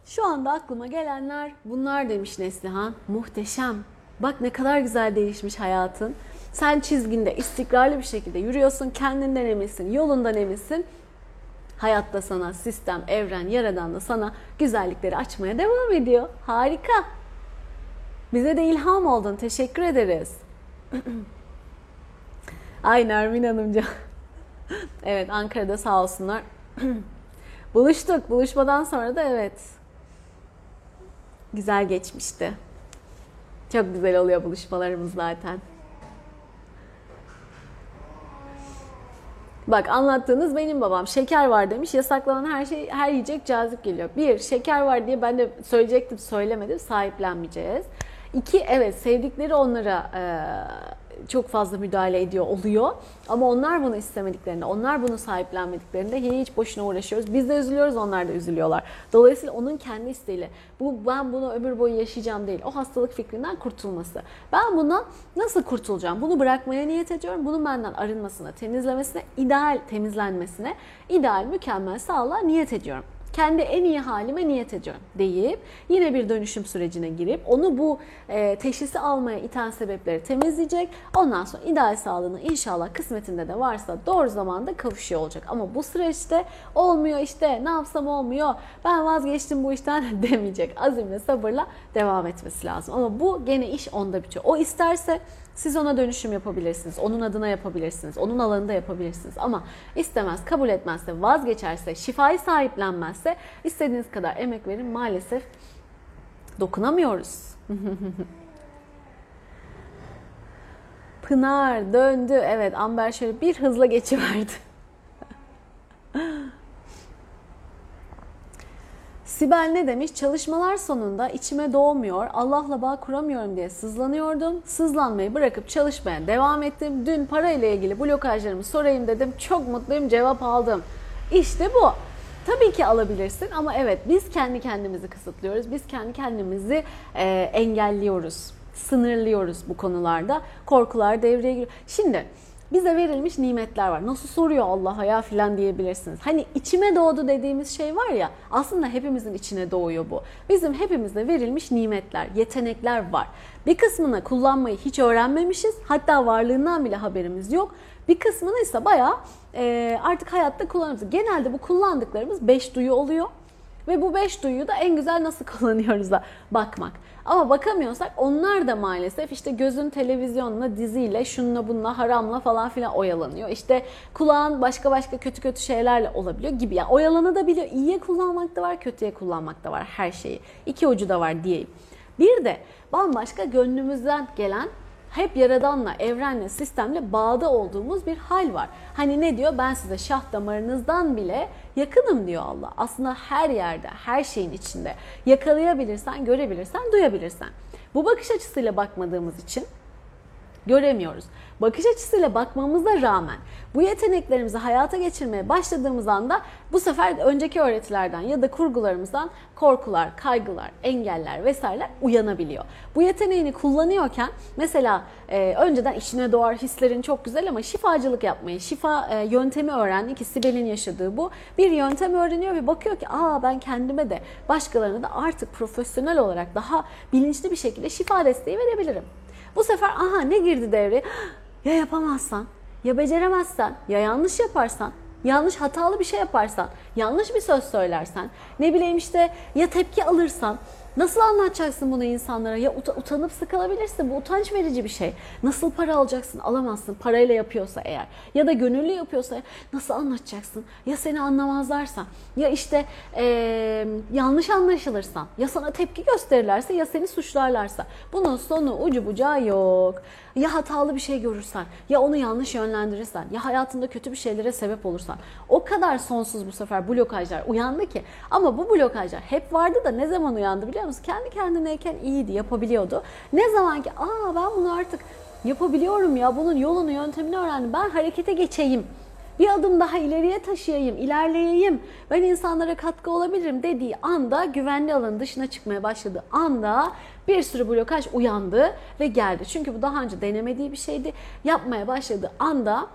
şu anda aklıma gelenler bunlar demiş Neslihan. Muhteşem. Bak ne kadar güzel değişmiş hayatın. Sen çizginde istikrarlı bir şekilde yürüyorsun. Kendinden eminsin, yolundan eminsin. Hayatta sana sistem, evren, yaradan da sana güzellikleri açmaya devam ediyor. Harika. Bize de ilham oldun. Teşekkür ederiz. (clears throat) Ay Nermin Hanımca. (laughs) evet Ankara'da sağ olsunlar. (clears throat) Buluştuk. Buluşmadan sonra da evet. Güzel geçmişti. Çok güzel oluyor buluşmalarımız zaten. Bak anlattığınız benim babam. Şeker var demiş. Yasaklanan her şey, her yiyecek cazip geliyor. Bir, şeker var diye ben de söyleyecektim, söylemedim. Sahiplenmeyeceğiz. İki, evet sevdikleri onlara e, çok fazla müdahale ediyor oluyor. Ama onlar bunu istemediklerinde, onlar bunu sahiplenmediklerinde hiç boşuna uğraşıyoruz. Biz de üzülüyoruz, onlar da üzülüyorlar. Dolayısıyla onun kendi isteğiyle bu ben bunu ömür boyu yaşayacağım değil. O hastalık fikrinden kurtulması. Ben bundan nasıl kurtulacağım? Bunu bırakmaya niyet ediyorum. Bunun benden arınmasına, temizlemesine, ideal temizlenmesine, ideal mükemmel sağlığa niyet ediyorum kendi en iyi halime niyet ediyorum deyip yine bir dönüşüm sürecine girip onu bu e, teşhisi almaya iten sebepleri temizleyecek. Ondan sonra ideal sağlığını inşallah kısmetinde de varsa doğru zamanda kavuşuyor olacak. Ama bu süreçte olmuyor işte ne yapsam olmuyor ben vazgeçtim bu işten (laughs) demeyecek. Azimle sabırla devam etmesi lazım. Ama bu gene iş onda bitiyor. O isterse siz ona dönüşüm yapabilirsiniz. Onun adına yapabilirsiniz. Onun alanında yapabilirsiniz. Ama istemez, kabul etmezse, vazgeçerse, şifayı sahiplenmezse istediğiniz kadar emek verin maalesef dokunamıyoruz. (laughs) Pınar döndü. Evet Amber şöyle bir hızla geçiverdi. (laughs) Sibel ne demiş? Çalışmalar sonunda içime doğmuyor, Allah'la bağ kuramıyorum diye sızlanıyordum. Sızlanmayı bırakıp çalışmaya devam ettim. Dün parayla ilgili blokajlarımı sorayım dedim. Çok mutluyum, cevap aldım. İşte bu. Tabii ki alabilirsin ama evet biz kendi kendimizi kısıtlıyoruz. Biz kendi kendimizi e, engelliyoruz, sınırlıyoruz bu konularda. Korkular devreye giriyor. Şimdi bize verilmiş nimetler var. Nasıl soruyor Allah'a ya filan diyebilirsiniz. Hani içime doğdu dediğimiz şey var ya aslında hepimizin içine doğuyor bu. Bizim hepimize verilmiş nimetler, yetenekler var. Bir kısmını kullanmayı hiç öğrenmemişiz. Hatta varlığından bile haberimiz yok. Bir kısmını ise bayağı e, artık hayatta kullanıyoruz. Genelde bu kullandıklarımız beş duyu oluyor. Ve bu beş duyuyu da en güzel nasıl (laughs) kullanıyoruz da bakmak. Ama bakamıyorsak onlar da maalesef işte gözün televizyonla, diziyle, şununla bununla, haramla falan filan oyalanıyor. İşte kulağın başka başka kötü kötü şeylerle olabiliyor gibi. Yani oyalanabiliyor. İyiye kullanmak da var, kötüye kullanmak da var her şeyi. İki ucu da var diyeyim. Bir de bambaşka gönlümüzden gelen hep yaradanla, evrenle, sistemle bağda olduğumuz bir hal var. Hani ne diyor? Ben size şah damarınızdan bile yakınım diyor Allah. Aslında her yerde, her şeyin içinde. Yakalayabilirsen, görebilirsen, duyabilirsen. Bu bakış açısıyla bakmadığımız için göremiyoruz. Bakış açısıyla bakmamıza rağmen bu yeteneklerimizi hayata geçirmeye başladığımız anda bu sefer önceki öğretilerden ya da kurgularımızdan korkular, kaygılar, engeller vesaireler uyanabiliyor. Bu yeteneğini kullanıyorken mesela e, önceden işine doğar hislerin çok güzel ama şifacılık yapmayı, şifa e, yöntemi öğrendi ki Sibel'in yaşadığı bu. Bir yöntem öğreniyor ve bakıyor ki aa ben kendime de başkalarına da artık profesyonel olarak daha bilinçli bir şekilde şifa desteği verebilirim. Bu sefer aha ne girdi devreye? Ya yapamazsan, ya beceremezsen, ya yanlış yaparsan, yanlış hatalı bir şey yaparsan, yanlış bir söz söylersen, ne bileyim işte ya tepki alırsan, Nasıl anlatacaksın bunu insanlara? Ya uta- utanıp sıkılabilirsin. Bu utanç verici bir şey. Nasıl para alacaksın? Alamazsın. Parayla yapıyorsa eğer. Ya da gönüllü yapıyorsa nasıl anlatacaksın? Ya seni anlamazlarsa? Ya işte eee, yanlış anlaşılırsan? Ya sana tepki gösterirlerse? Ya seni suçlarlarsa? Bunun sonu ucu bucağı yok. Ya hatalı bir şey görürsen? Ya onu yanlış yönlendirirsen? Ya hayatında kötü bir şeylere sebep olursan? O kadar sonsuz bu sefer blokajlar uyandı ki. Ama bu blokajlar hep vardı da ne zaman uyandı biliyor musun? Kendi kendineyken iyiydi, yapabiliyordu. Ne zaman ki aa ben bunu artık yapabiliyorum ya bunun yolunu, yöntemini öğrendim. Ben harekete geçeyim. Bir adım daha ileriye taşıyayım, ilerleyeyim. Ben insanlara katkı olabilirim dediği anda güvenli alanın dışına çıkmaya başladığı anda bir sürü blokaj uyandı ve geldi. Çünkü bu daha önce denemediği bir şeydi. Yapmaya başladığı anda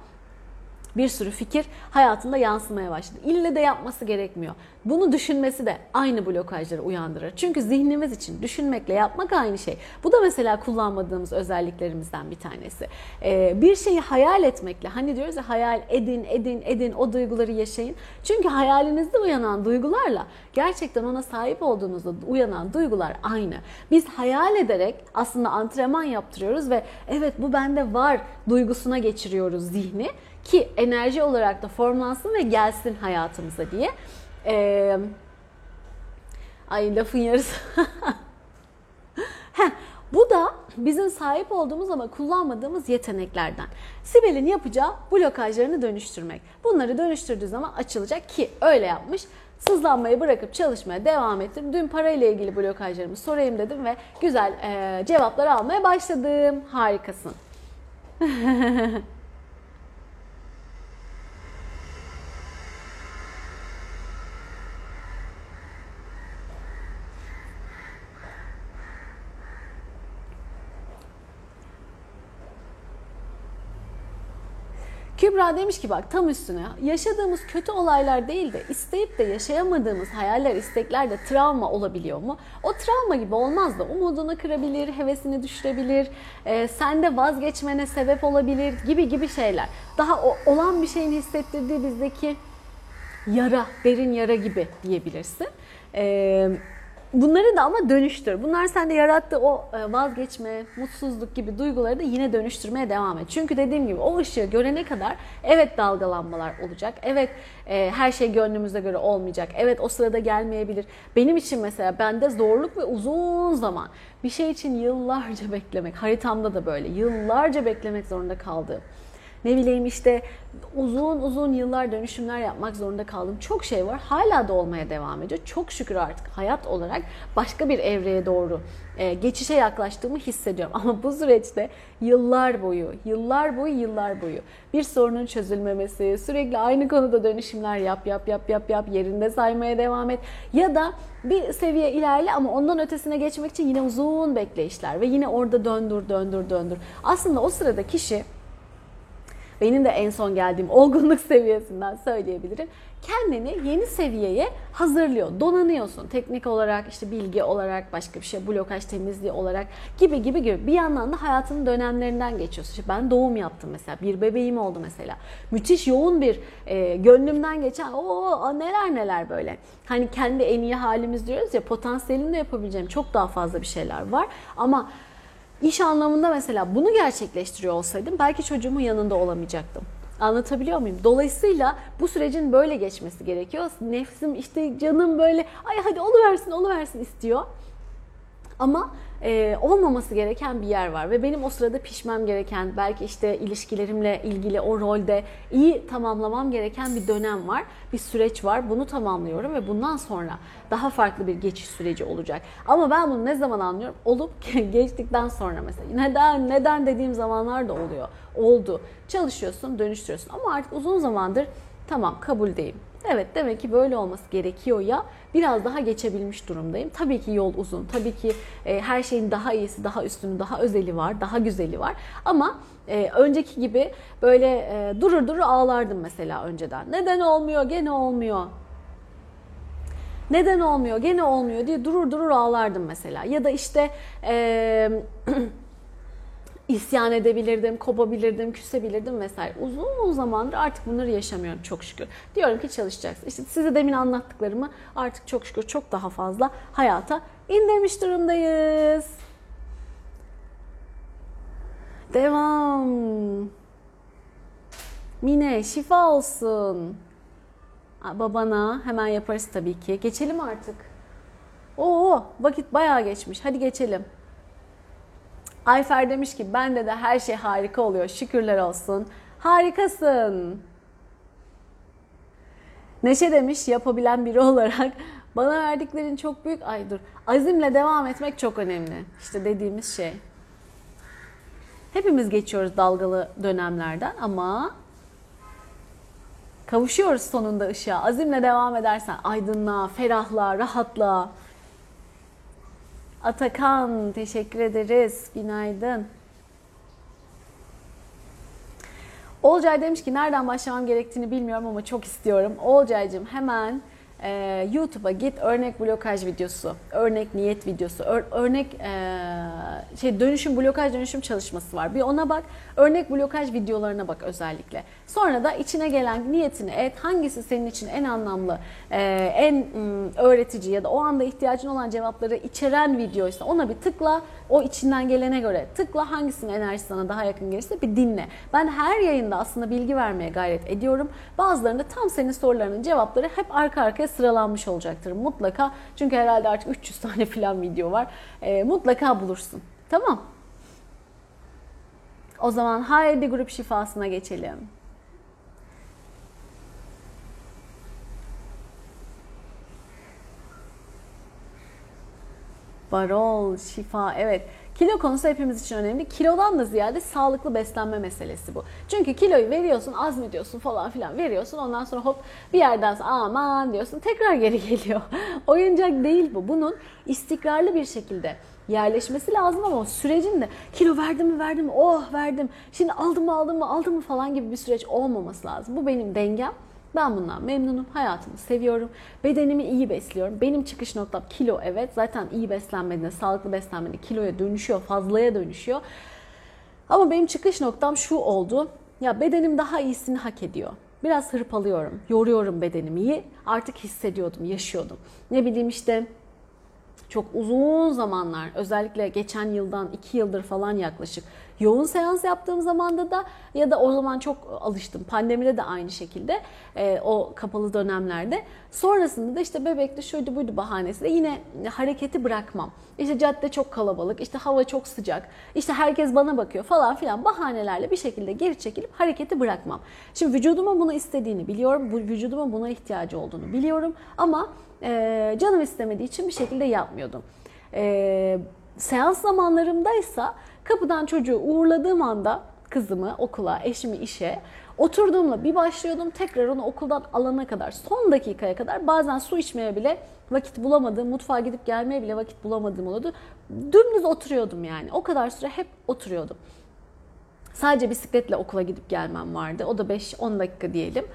bir sürü fikir hayatında yansımaya başladı. İlle de yapması gerekmiyor. Bunu düşünmesi de aynı blokajları uyandırır. Çünkü zihnimiz için düşünmekle yapmak aynı şey. Bu da mesela kullanmadığımız özelliklerimizden bir tanesi. Ee, bir şeyi hayal etmekle, hani diyoruz ya hayal edin, edin, edin, o duyguları yaşayın. Çünkü hayalinizde uyanan duygularla gerçekten ona sahip olduğunuzda uyanan duygular aynı. Biz hayal ederek aslında antrenman yaptırıyoruz ve evet bu bende var duygusuna geçiriyoruz zihni ki enerji olarak da formlansın ve gelsin hayatımıza diye. Ee, ay lafın yarısı. (laughs) Heh, bu da bizim sahip olduğumuz ama kullanmadığımız yeteneklerden. Sibel'in yapacağı blokajlarını dönüştürmek. Bunları dönüştürdüğü zaman açılacak ki öyle yapmış. Sızlanmayı bırakıp çalışmaya devam ettim. Dün parayla ilgili blokajlarımı sorayım dedim ve güzel e, cevaplar almaya başladım. Harikasın. (laughs) Kübra demiş ki bak tam üstüne yaşadığımız kötü olaylar değil de isteyip de yaşayamadığımız hayaller, istekler de travma olabiliyor mu? O travma gibi olmaz da umudunu kırabilir, hevesini düşürebilir, e, sende vazgeçmene sebep olabilir gibi gibi şeyler. Daha o, olan bir şeyin hissettirdiği bizdeki yara, derin yara gibi diyebilirsin. Eee Bunları da ama dönüştür. Bunlar sende yarattığı o e, vazgeçme, mutsuzluk gibi duyguları da yine dönüştürmeye devam et. Çünkü dediğim gibi o ışığı görene kadar evet dalgalanmalar olacak. Evet e, her şey gönlümüze göre olmayacak. Evet o sırada gelmeyebilir. Benim için mesela bende zorluk ve uzun zaman bir şey için yıllarca beklemek. Haritamda da böyle yıllarca beklemek zorunda kaldığım ne bileyim işte uzun uzun yıllar dönüşümler yapmak zorunda kaldım. Çok şey var. Hala da olmaya devam ediyor. Çok şükür artık hayat olarak başka bir evreye doğru e, geçişe yaklaştığımı hissediyorum. (laughs) Ama bu süreçte yıllar boyu, yıllar boyu, yıllar boyu bir sorunun çözülmemesi, sürekli aynı konuda dönüşümler yap, yap, yap, yap, yap, yerinde saymaya devam et. Ya da bir seviye ilerle ama ondan ötesine geçmek için yine uzun bekleyişler ve yine orada döndür, döndür, döndür. Aslında o sırada kişi benim de en son geldiğim olgunluk (laughs) seviyesinden söyleyebilirim. Kendini yeni seviyeye hazırlıyor. Donanıyorsun. Teknik olarak, işte bilgi olarak, başka bir şey, blokaj temizliği olarak gibi gibi gibi. Bir yandan da hayatının dönemlerinden geçiyorsun. İşte ben doğum yaptım mesela. Bir bebeğim oldu mesela. Müthiş yoğun bir e, gönlümden geçen o neler neler böyle. Hani kendi en iyi halimiz diyoruz ya potansiyelinde yapabileceğim çok daha fazla bir şeyler var. Ama İş anlamında mesela bunu gerçekleştiriyor olsaydım belki çocuğumun yanında olamayacaktım. Anlatabiliyor muyum? Dolayısıyla bu sürecin böyle geçmesi gerekiyor. Nefsim işte canım böyle ay hadi oluversin oluversin istiyor. Ama e, olmaması gereken bir yer var ve benim o sırada pişmem gereken belki işte ilişkilerimle ilgili o rolde iyi tamamlamam gereken bir dönem var. Bir süreç var. Bunu tamamlıyorum ve bundan sonra daha farklı bir geçiş süreci olacak. Ama ben bunu ne zaman anlıyorum? Olup (laughs) geçtikten sonra mesela. Neden? Neden dediğim zamanlar da oluyor. Oldu. Çalışıyorsun, dönüştürüyorsun. Ama artık uzun zamandır tamam kabuldeyim Evet demek ki böyle olması gerekiyor ya biraz daha geçebilmiş durumdayım. Tabii ki yol uzun. Tabii ki e, her şeyin daha iyisi, daha üstünü, daha özeli var, daha güzeli var. Ama e, önceki gibi böyle e, durur durur ağlardım mesela önceden. Neden olmuyor, gene olmuyor. Neden olmuyor, gene olmuyor diye durur durur ağlardım mesela. Ya da işte e, (clears throat) isyan edebilirdim, kopabilirdim, küsebilirdim vesaire. Uzun zamandır artık bunları yaşamıyorum çok şükür. Diyorum ki çalışacaksın. İşte size demin anlattıklarımı artık çok şükür çok daha fazla hayata indirmiş durumdayız. Devam. Mine şifa olsun. Babana hemen yaparız tabii ki. Geçelim artık. Oo vakit bayağı geçmiş. Hadi geçelim. Ayfer demiş ki bende de her şey harika oluyor. Şükürler olsun. Harikasın. Neşe demiş yapabilen biri olarak (laughs) bana verdiklerin çok büyük ay dur. Azimle devam etmek çok önemli. İşte dediğimiz şey. Hepimiz geçiyoruz dalgalı dönemlerden ama kavuşuyoruz sonunda ışığa. Azimle devam edersen aydınlığa, ferahlığa, rahatlığa. Atakan teşekkür ederiz. Günaydın. Olcay demiş ki nereden başlamam gerektiğini bilmiyorum ama çok istiyorum. Olcay'cığım hemen e, YouTube'a git örnek blokaj videosu, örnek niyet videosu, ör- örnek e, şey dönüşüm blokaj dönüşüm çalışması var. Bir ona bak. Örnek blokaj videolarına bak özellikle. Sonra da içine gelen niyetini et. Hangisi senin için en anlamlı, e, en mm, öğretici ya da o anda ihtiyacın olan cevapları içeren videoysa ona bir tıkla. O içinden gelene göre tıkla hangisinin enerjisi sana daha yakın gelirse bir dinle. Ben her yayında aslında bilgi vermeye gayret ediyorum. Bazılarında tam senin sorularının cevapları hep arka arkaya sıralanmış olacaktır mutlaka. Çünkü herhalde artık 300 tane (laughs) falan video var. E, mutlaka bulursun. Tamam. O zaman haydi grup şifasına geçelim. Barol, şifa, evet. Kilo konusu hepimiz için önemli. Kilodan da ziyade sağlıklı beslenme meselesi bu. Çünkü kiloyu veriyorsun, azmediyorsun falan filan veriyorsun. Ondan sonra hop bir yerden sonra aman diyorsun tekrar geri (laughs) geliyor. Oyuncak değil bu. Bunun istikrarlı bir şekilde yerleşmesi lazım ama o sürecin de kilo verdim mi verdim mi oh verdim şimdi aldım mı aldım mı aldım mı falan gibi bir süreç olmaması lazım. Bu benim dengem. Ben bundan memnunum. Hayatımı seviyorum. Bedenimi iyi besliyorum. Benim çıkış noktam kilo evet. Zaten iyi beslenmediğinde, sağlıklı beslenmediğinde kiloya dönüşüyor, fazlaya dönüşüyor. Ama benim çıkış noktam şu oldu. Ya bedenim daha iyisini hak ediyor. Biraz hırpalıyorum, yoruyorum bedenimi. Artık hissediyordum, yaşıyordum. Ne bileyim işte çok uzun zamanlar özellikle geçen yıldan iki yıldır falan yaklaşık yoğun seans yaptığım zamanda da ya da o zaman çok alıştım. Pandemide de aynı şekilde e, o kapalı dönemlerde. Sonrasında da işte bebekli şuydu buydu bahanesiyle yine hareketi bırakmam. İşte cadde çok kalabalık, işte hava çok sıcak, işte herkes bana bakıyor falan filan bahanelerle bir şekilde geri çekilip hareketi bırakmam. Şimdi vücuduma bunu istediğini biliyorum, vücuduma buna ihtiyacı olduğunu biliyorum ama e, canım istemediği için bir şekilde yapmıyordum. E, seans zamanlarımdaysa kapıdan çocuğu uğurladığım anda kızımı okula, eşimi işe oturduğumla bir başlıyordum. Tekrar onu okuldan alana kadar, son dakikaya kadar bazen su içmeye bile vakit bulamadığım, mutfağa gidip gelmeye bile vakit bulamadığım olurdu. Dümdüz oturuyordum yani. O kadar süre hep oturuyordum. Sadece bisikletle okula gidip gelmem vardı. O da 5-10 dakika diyelim.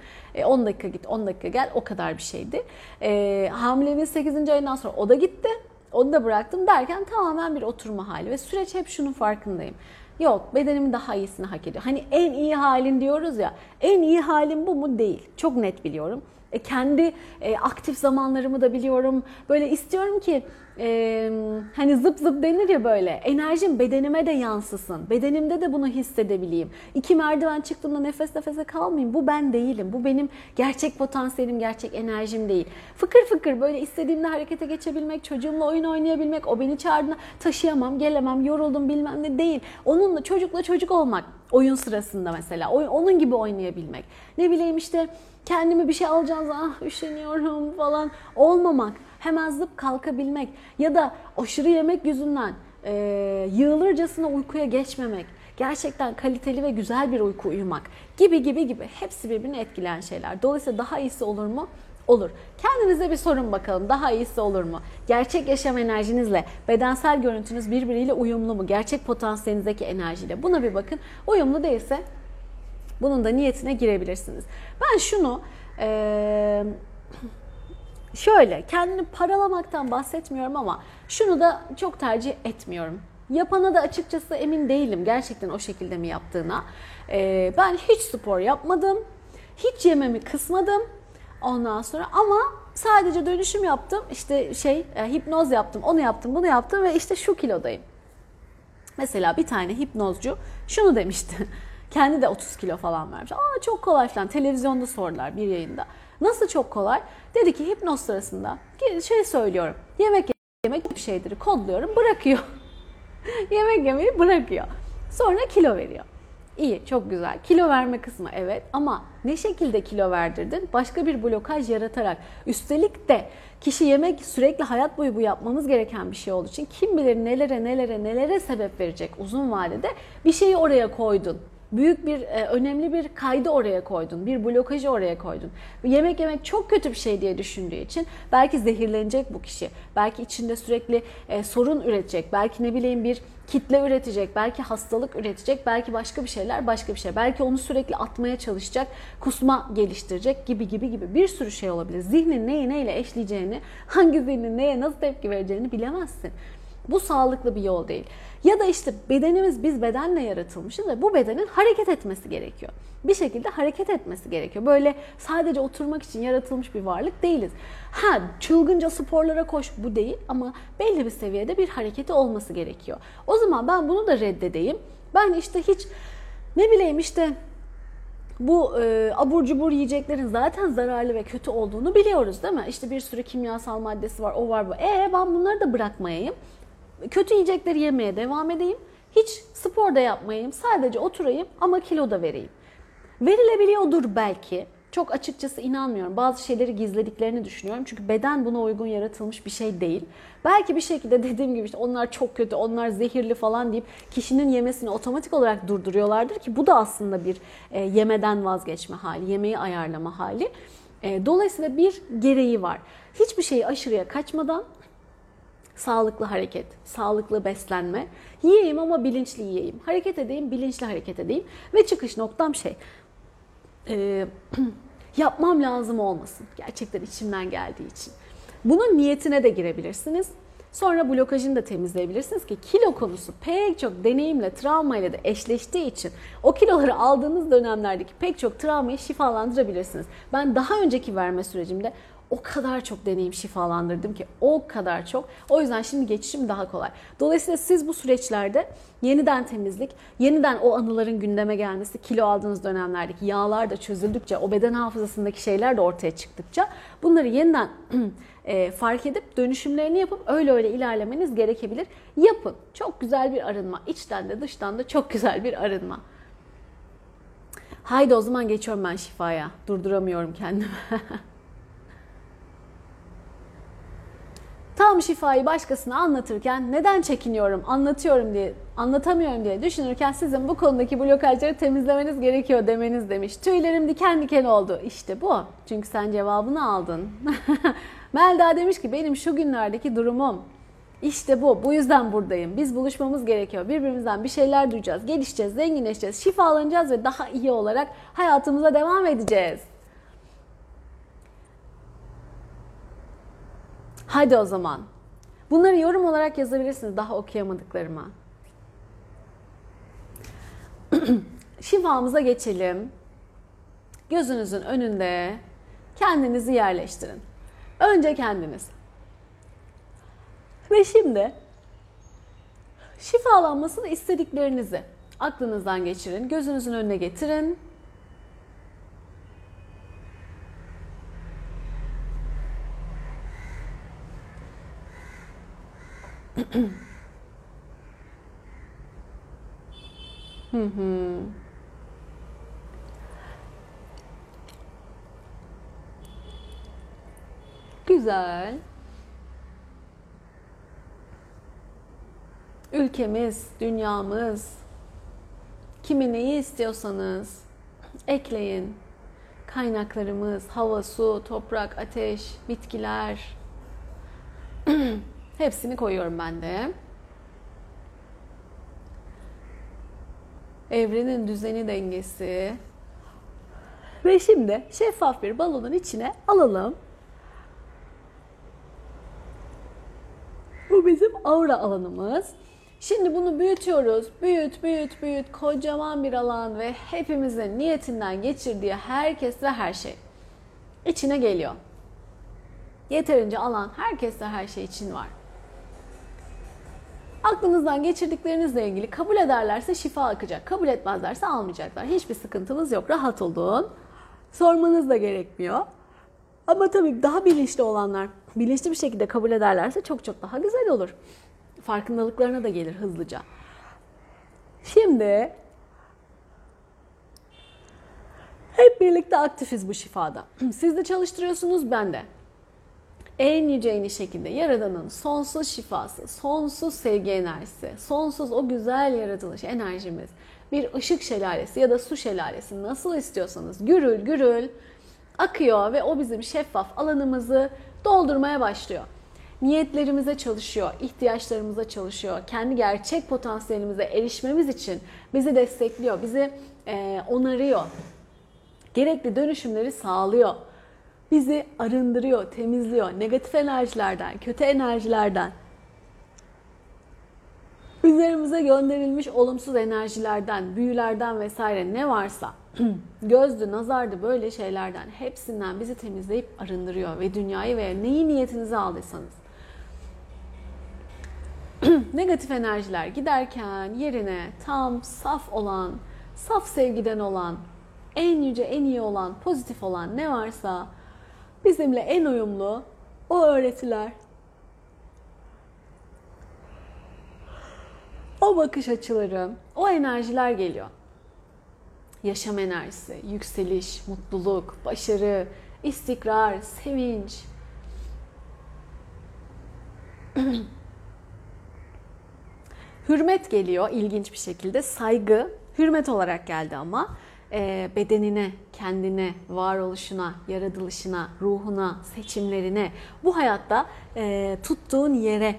10 dakika git, 10 dakika gel o kadar bir şeydi. E, hamileliğin 8. ayından sonra o da gitti. Onu da bıraktım derken tamamen bir oturma hali ve süreç hep şunun farkındayım. Yok bedenimin daha iyisini hak ediyor. Hani en iyi halin diyoruz ya. En iyi halim bu mu? Değil. Çok net biliyorum. E, kendi e, aktif zamanlarımı da biliyorum. Böyle istiyorum ki e, hani zıp zıp denir ya böyle enerjim bedenime de yansısın. Bedenimde de bunu hissedebileyim. İki merdiven çıktığımda nefes nefese kalmayayım. Bu ben değilim. Bu benim gerçek potansiyelim, gerçek enerjim değil. Fıkır fıkır böyle istediğimde harekete geçebilmek, çocuğumla oyun oynayabilmek, o beni çağırdığında taşıyamam, gelemem, yoruldum bilmem ne değil. Onunla çocukla çocuk olmak oyun sırasında mesela. Onun gibi oynayabilmek. Ne bileyim işte kendime bir şey alacağım ah üşeniyorum falan olmamak. Hemen zıp kalkabilmek ya da aşırı yemek yüzünden e, yığılırcasına uykuya geçmemek. Gerçekten kaliteli ve güzel bir uyku uyumak gibi gibi gibi hepsi birbirini etkileyen şeyler. Dolayısıyla daha iyisi olur mu? Olur. Kendinize bir sorun bakalım. Daha iyisi olur mu? Gerçek yaşam enerjinizle bedensel görüntünüz birbiriyle uyumlu mu? Gerçek potansiyelinizdeki enerjiyle. Buna bir bakın. Uyumlu değilse bunun da niyetine girebilirsiniz. Ben şunu e, şöyle kendini paralamaktan bahsetmiyorum ama şunu da çok tercih etmiyorum. Yapana da açıkçası emin değilim gerçekten o şekilde mi yaptığına. E, ben hiç spor yapmadım. Hiç yememi kısmadım. Ondan sonra ama sadece dönüşüm yaptım. İşte şey e, hipnoz yaptım, onu yaptım, bunu yaptım ve işte şu kilodayım. Mesela bir tane hipnozcu şunu demişti. (laughs) Kendi de 30 kilo falan vermiş. Aa çok kolay falan. Televizyonda sordular bir yayında. Nasıl çok kolay? Dedi ki hipnoz sırasında şey söylüyorum. Yemek yemek bir şeydir kodluyorum bırakıyor. (laughs) yemek yemeyi bırakıyor. Sonra kilo veriyor. İyi, çok güzel. Kilo verme kısmı evet ama ne şekilde kilo verdirdin? Başka bir blokaj yaratarak. Üstelik de kişi yemek sürekli hayat boyu bu yapmamız gereken bir şey olduğu için kim bilir nelere nelere nelere sebep verecek uzun vadede bir şeyi oraya koydun büyük bir e, önemli bir kaydı oraya koydun. Bir blokajı oraya koydun. Yemek yemek çok kötü bir şey diye düşündüğü için belki zehirlenecek bu kişi. Belki içinde sürekli e, sorun üretecek. Belki ne bileyim bir kitle üretecek. Belki hastalık üretecek. Belki başka bir şeyler başka bir şey. Belki onu sürekli atmaya çalışacak. Kusma geliştirecek gibi gibi gibi bir sürü şey olabilir. Zihnin neyi neyle eşleyeceğini, hangi zihnin neye nasıl tepki vereceğini bilemezsin. Bu sağlıklı bir yol değil. Ya da işte bedenimiz biz bedenle yaratılmışız ve bu bedenin hareket etmesi gerekiyor. Bir şekilde hareket etmesi gerekiyor. Böyle sadece oturmak için yaratılmış bir varlık değiliz. Ha çılgınca sporlara koş bu değil ama belli bir seviyede bir hareketi olması gerekiyor. O zaman ben bunu da reddedeyim. Ben işte hiç ne bileyim işte bu e, abur cubur yiyeceklerin zaten zararlı ve kötü olduğunu biliyoruz değil mi? İşte bir sürü kimyasal maddesi var, o var bu. E ben bunları da bırakmayayım kötü yiyecekleri yemeye devam edeyim. Hiç spor da yapmayayım. Sadece oturayım ama kilo da vereyim. Verilebiliyordur belki. Çok açıkçası inanmıyorum. Bazı şeyleri gizlediklerini düşünüyorum. Çünkü beden buna uygun yaratılmış bir şey değil. Belki bir şekilde dediğim gibi işte onlar çok kötü, onlar zehirli falan deyip kişinin yemesini otomatik olarak durduruyorlardır ki bu da aslında bir e, yemeden vazgeçme hali, yemeği ayarlama hali. E, dolayısıyla bir gereği var. Hiçbir şeyi aşırıya kaçmadan Sağlıklı hareket, sağlıklı beslenme. Yiyeyim ama bilinçli yiyeyim. Hareket edeyim, bilinçli hareket edeyim. Ve çıkış noktam şey, e, (clears throat) yapmam lazım olmasın. Gerçekten içimden geldiği için. Bunun niyetine de girebilirsiniz. Sonra blokajını da temizleyebilirsiniz ki kilo konusu pek çok deneyimle, travmayla da eşleştiği için o kiloları aldığınız dönemlerdeki pek çok travmayı şifalandırabilirsiniz. Ben daha önceki verme sürecimde o kadar çok deneyim şifalandırdım ki o kadar çok. O yüzden şimdi geçişim daha kolay. Dolayısıyla siz bu süreçlerde yeniden temizlik, yeniden o anıların gündeme gelmesi, kilo aldığınız dönemlerdeki yağlar da çözüldükçe, o beden hafızasındaki şeyler de ortaya çıktıkça bunları yeniden (clears throat) e, fark edip dönüşümlerini yapıp öyle öyle ilerlemeniz gerekebilir. Yapın. Çok güzel bir arınma. İçten de dıştan da çok güzel bir arınma. Haydi o zaman geçiyorum ben şifaya. Durduramıyorum kendimi. (laughs) Tam şifayı başkasına anlatırken neden çekiniyorum, anlatıyorum diye, anlatamıyorum diye düşünürken sizin bu konudaki blokajları temizlemeniz gerekiyor demeniz demiş. Tüylerim diken diken oldu. İşte bu. Çünkü sen cevabını aldın. (laughs) Melda demiş ki benim şu günlerdeki durumum işte bu. Bu yüzden buradayım. Biz buluşmamız gerekiyor. Birbirimizden bir şeyler duyacağız. Gelişeceğiz, zenginleşeceğiz, şifalanacağız ve daha iyi olarak hayatımıza devam edeceğiz. Hadi o zaman. Bunları yorum olarak yazabilirsiniz daha okuyamadıklarıma. (clears throat) Şifamıza geçelim. Gözünüzün önünde kendinizi yerleştirin. Önce kendiniz. Ve şimdi şifalanmasını istediklerinizi aklınızdan geçirin. Gözünüzün önüne getirin hı hı. Güzel. Ülkemiz, dünyamız, kimi neyi istiyorsanız ekleyin. Kaynaklarımız, hava, su, toprak, ateş, bitkiler, (clears throat) Hepsini koyuyorum ben de. Evrenin düzeni dengesi. Ve şimdi şeffaf bir balonun içine alalım. Bu bizim aura alanımız. Şimdi bunu büyütüyoruz. Büyüt, büyüt, büyüt. Kocaman bir alan ve hepimizin niyetinden geçirdiği herkes ve her şey içine geliyor. Yeterince alan herkeste her şey için var. Aklınızdan geçirdiklerinizle ilgili kabul ederlerse şifa akacak. Kabul etmezlerse almayacaklar. Hiçbir sıkıntınız yok. Rahat olun. Sormanız da gerekmiyor. Ama tabii daha bilinçli olanlar bilinçli bir şekilde kabul ederlerse çok çok daha güzel olur. Farkındalıklarına da gelir hızlıca. Şimdi hep birlikte aktifiz bu şifada. (clears throat) Siz de çalıştırıyorsunuz, ben de. En yüce en şekilde Yaradan'ın sonsuz şifası, sonsuz sevgi enerjisi, sonsuz o güzel yaratılış enerjimiz, bir ışık şelalesi ya da su şelalesi nasıl istiyorsanız gürül gürül akıyor ve o bizim şeffaf alanımızı doldurmaya başlıyor. Niyetlerimize çalışıyor, ihtiyaçlarımıza çalışıyor, kendi gerçek potansiyelimize erişmemiz için bizi destekliyor, bizi onarıyor, gerekli dönüşümleri sağlıyor. Bizi arındırıyor, temizliyor. Negatif enerjilerden, kötü enerjilerden. Üzerimize gönderilmiş olumsuz enerjilerden, büyülerden vesaire ne varsa. (clears throat) Gözdü, nazardı böyle şeylerden hepsinden bizi temizleyip arındırıyor ve dünyayı veya neyi niyetinize aldıysanız. (clears throat) Negatif enerjiler giderken yerine tam saf olan, saf sevgiden olan, en yüce, en iyi olan, pozitif olan ne varsa bizimle en uyumlu o öğretiler, o bakış açıları, o enerjiler geliyor. Yaşam enerjisi, yükseliş, mutluluk, başarı, istikrar, sevinç. (clears throat) Hürmet geliyor ilginç bir şekilde. Saygı, hürmet olarak geldi ama e, bedenine, kendine, varoluşuna, yaratılışına, ruhuna, seçimlerine, bu hayatta e, tuttuğun yere,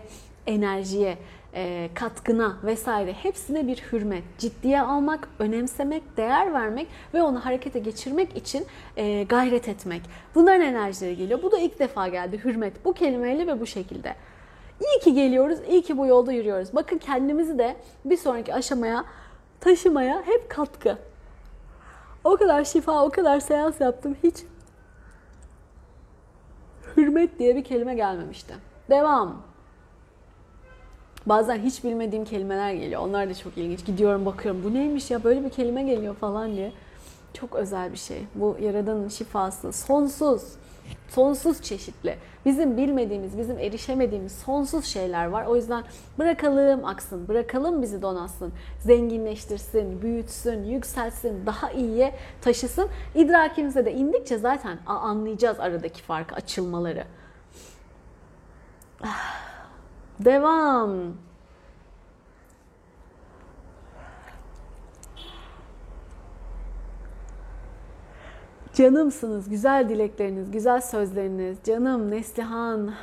enerjiye, e, katkına vesaire hepsine bir hürmet, ciddiye almak, önemsemek, değer vermek ve onu harekete geçirmek için e, gayret etmek. Bunların enerjileri geliyor. Bu da ilk defa geldi hürmet bu kelimeyle ve bu şekilde. İyi ki geliyoruz, iyi ki bu yolda yürüyoruz. Bakın kendimizi de bir sonraki aşamaya taşımaya hep katkı. O kadar şifa, o kadar seans yaptım hiç hürmet diye bir kelime gelmemişti. Devam. Bazen hiç bilmediğim kelimeler geliyor. Onlar da çok ilginç. Gidiyorum bakıyorum bu neymiş ya böyle bir kelime geliyor falan diye. Çok özel bir şey. Bu Yaradan'ın şifası sonsuz. Sonsuz çeşitli. Bizim bilmediğimiz, bizim erişemediğimiz sonsuz şeyler var. O yüzden bırakalım aksın, bırakalım bizi donatsın, zenginleştirsin, büyütsün, yükselsin, daha iyiye taşısın. İdrakimize de indikçe zaten anlayacağız aradaki farkı, açılmaları. Devam. Canımsınız, güzel dilekleriniz, güzel sözleriniz. Canım, Neslihan,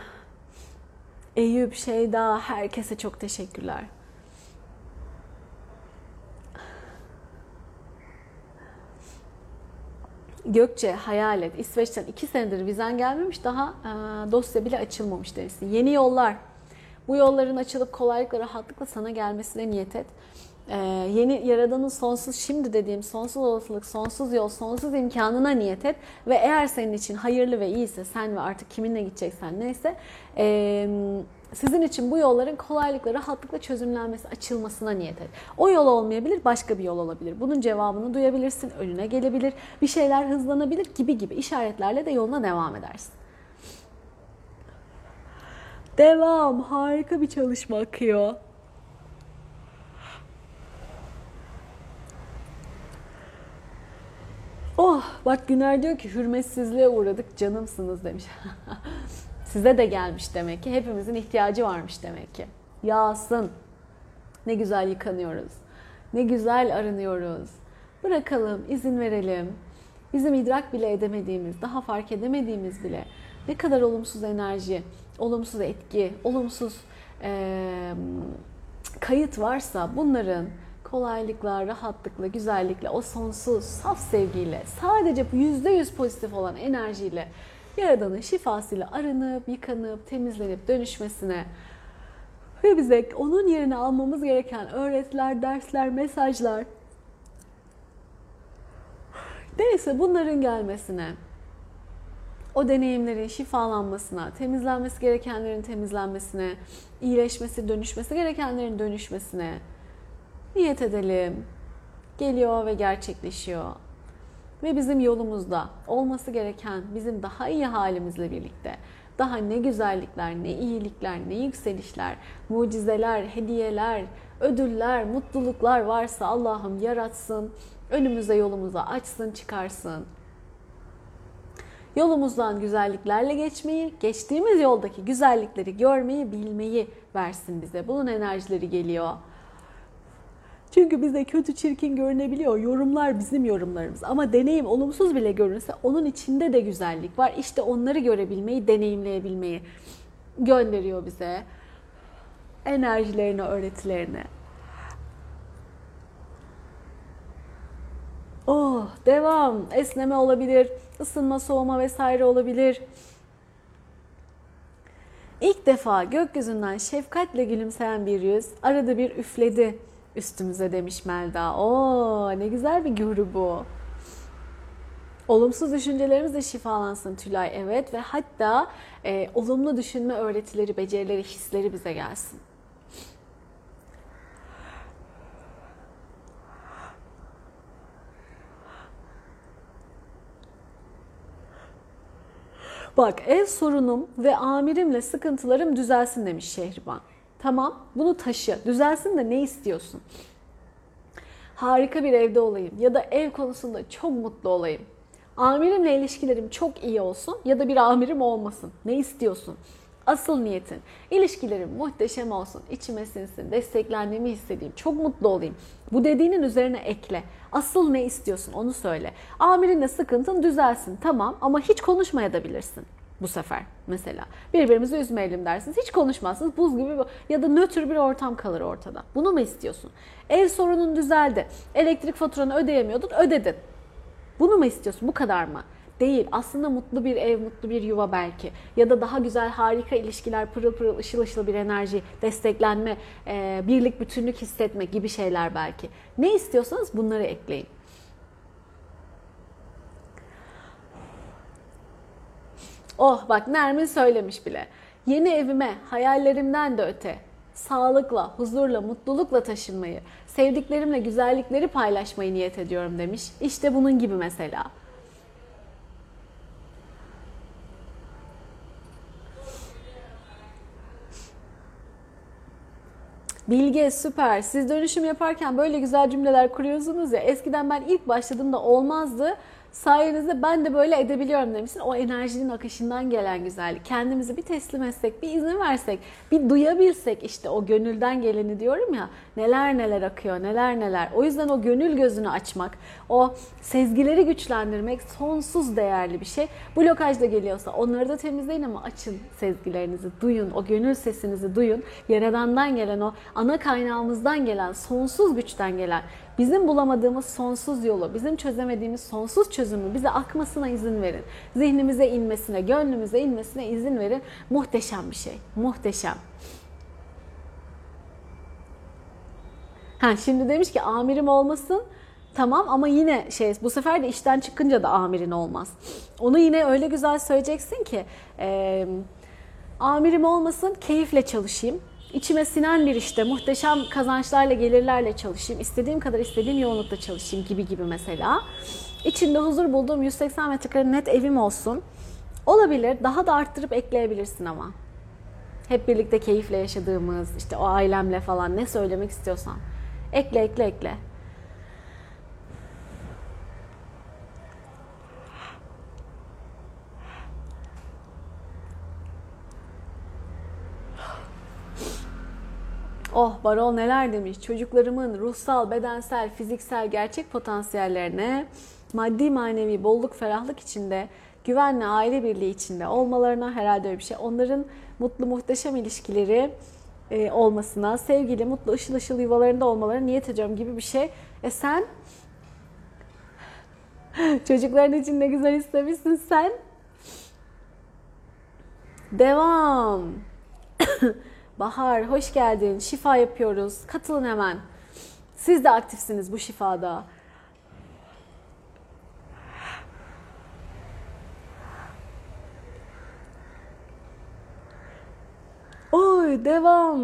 Eyüp, Şeyda, herkese çok teşekkürler. Gökçe, hayal et. İsveç'ten iki senedir vizen gelmemiş, daha e, dosya bile açılmamış demişsin. Yeni yollar. Bu yolların açılıp kolaylıkla, rahatlıkla sana gelmesine niyet et. Ee, yeni Yaradan'ın sonsuz şimdi dediğim sonsuz olasılık, sonsuz yol, sonsuz imkanına niyet et ve eğer senin için hayırlı ve iyiyse sen ve artık kiminle gideceksen neyse e, sizin için bu yolların kolaylıkla, rahatlıkla çözümlenmesi, açılmasına niyet et. O yol olmayabilir, başka bir yol olabilir. Bunun cevabını duyabilirsin, önüne gelebilir, bir şeyler hızlanabilir gibi gibi işaretlerle de yoluna devam edersin. Devam. Harika bir çalışma akıyor. Oh bak Güner diyor ki hürmetsizliğe uğradık canımsınız demiş. (laughs) Size de gelmiş demek ki. Hepimizin ihtiyacı varmış demek ki. Yağsın. Ne güzel yıkanıyoruz. Ne güzel arınıyoruz. Bırakalım, izin verelim. Bizim idrak bile edemediğimiz, daha fark edemediğimiz bile ne kadar olumsuz enerji, olumsuz etki, olumsuz e, kayıt varsa bunların kolaylıkla, rahatlıkla, güzellikle, o sonsuz, saf sevgiyle, sadece yüzde yüz pozitif olan enerjiyle Yaradan'ın şifasıyla arınıp, yıkanıp, temizlenip dönüşmesine ve bize onun yerine almamız gereken öğretiler, dersler, mesajlar neyse bunların gelmesine o deneyimlerin şifalanmasına, temizlenmesi gerekenlerin temizlenmesine, iyileşmesi, dönüşmesi gerekenlerin dönüşmesine niyet edelim. Geliyor ve gerçekleşiyor. Ve bizim yolumuzda olması gereken bizim daha iyi halimizle birlikte daha ne güzellikler, ne iyilikler, ne yükselişler, mucizeler, hediyeler, ödüller, mutluluklar varsa Allah'ım yaratsın, önümüze yolumuza açsın, çıkarsın. Yolumuzdan güzelliklerle geçmeyi, geçtiğimiz yoldaki güzellikleri görmeyi, bilmeyi versin bize. Bunun enerjileri geliyor. Çünkü bize kötü çirkin görünebiliyor. Yorumlar bizim yorumlarımız. Ama deneyim olumsuz bile görünse onun içinde de güzellik var. İşte onları görebilmeyi, deneyimleyebilmeyi gönderiyor bize. Enerjilerini, öğretilerini. Oh, devam. Esneme olabilir, ısınma, soğuma vesaire olabilir. İlk defa gökyüzünden şefkatle gülümseyen bir yüz arada bir üfledi üstümüze demiş Melda. Oo ne güzel bir görü bu. Olumsuz düşüncelerimiz de şifalansın Tülay evet ve hatta e, olumlu düşünme öğretileri, becerileri, hisleri bize gelsin. Bak ev sorunum ve amirimle sıkıntılarım düzelsin demiş Şehriban. Tamam bunu taşı. Düzelsin de ne istiyorsun? Harika bir evde olayım ya da ev konusunda çok mutlu olayım. Amirimle ilişkilerim çok iyi olsun ya da bir amirim olmasın. Ne istiyorsun? Asıl niyetin ilişkilerim muhteşem olsun, içime sinsin, desteklendiğimi hissedeyim, çok mutlu olayım. Bu dediğinin üzerine ekle. Asıl ne istiyorsun onu söyle. Amirinle sıkıntın düzelsin tamam ama hiç konuşmaya da bilirsin bu sefer mesela. Birbirimizi üzmeyelim dersiniz. Hiç konuşmazsınız. Buz gibi ya da nötr bir ortam kalır ortada. Bunu mu istiyorsun? Ev sorunun düzeldi. Elektrik faturanı ödeyemiyordun, ödedin. Bunu mu istiyorsun? Bu kadar mı? Değil. Aslında mutlu bir ev, mutlu bir yuva belki. Ya da daha güzel, harika ilişkiler, pırıl pırıl, ışıl ışıl bir enerji, desteklenme, birlik, bütünlük hissetme gibi şeyler belki. Ne istiyorsanız bunları ekleyin. Oh bak Nermin söylemiş bile. Yeni evime hayallerimden de öte sağlıkla, huzurla, mutlulukla taşınmayı, sevdiklerimle güzellikleri paylaşmayı niyet ediyorum demiş. İşte bunun gibi mesela. Bilge süper. Siz dönüşüm yaparken böyle güzel cümleler kuruyorsunuz ya. Eskiden ben ilk başladığımda olmazdı. Sayenizde ben de böyle edebiliyorum demişsin. O enerjinin akışından gelen güzellik. Kendimizi bir teslim etsek, bir izin versek, bir duyabilsek işte o gönülden geleni diyorum ya. Neler neler akıyor, neler neler. O yüzden o gönül gözünü açmak, o sezgileri güçlendirmek sonsuz değerli bir şey. Blokaj da geliyorsa onları da temizleyin ama açın sezgilerinizi, duyun. O gönül sesinizi duyun. Yaradandan gelen o ana kaynağımızdan gelen, sonsuz güçten gelen bizim bulamadığımız sonsuz yolu, bizim çözemediğimiz sonsuz çözümü bize akmasına izin verin. Zihnimize inmesine, gönlümüze inmesine izin verin. Muhteşem bir şey. Muhteşem. Ha, şimdi demiş ki amirim olmasın. Tamam ama yine şey bu sefer de işten çıkınca da amirin olmaz. Onu yine öyle güzel söyleyeceksin ki e, amirim olmasın keyifle çalışayım içime sinen bir işte muhteşem kazançlarla, gelirlerle çalışayım, istediğim kadar istediğim yoğunlukta çalışayım gibi gibi mesela. İçinde huzur bulduğum 180 metrekare net evim olsun. Olabilir, daha da arttırıp ekleyebilirsin ama. Hep birlikte keyifle yaşadığımız, işte o ailemle falan ne söylemek istiyorsan. Ekle, ekle, ekle. Oh Barol neler demiş. Çocuklarımın ruhsal, bedensel, fiziksel gerçek potansiyellerine maddi manevi bolluk, ferahlık içinde, güvenli aile birliği içinde olmalarına herhalde öyle bir şey. Onların mutlu, muhteşem ilişkileri e, olmasına, sevgili, mutlu, ışıl ışıl yuvalarında olmalarına niyet ediyorum gibi bir şey. E sen (laughs) çocukların için ne güzel istemişsin sen. Devam. (coughs) Bahar hoş geldin. Şifa yapıyoruz. Katılın hemen. Siz de aktifsiniz bu şifada. Oy devam.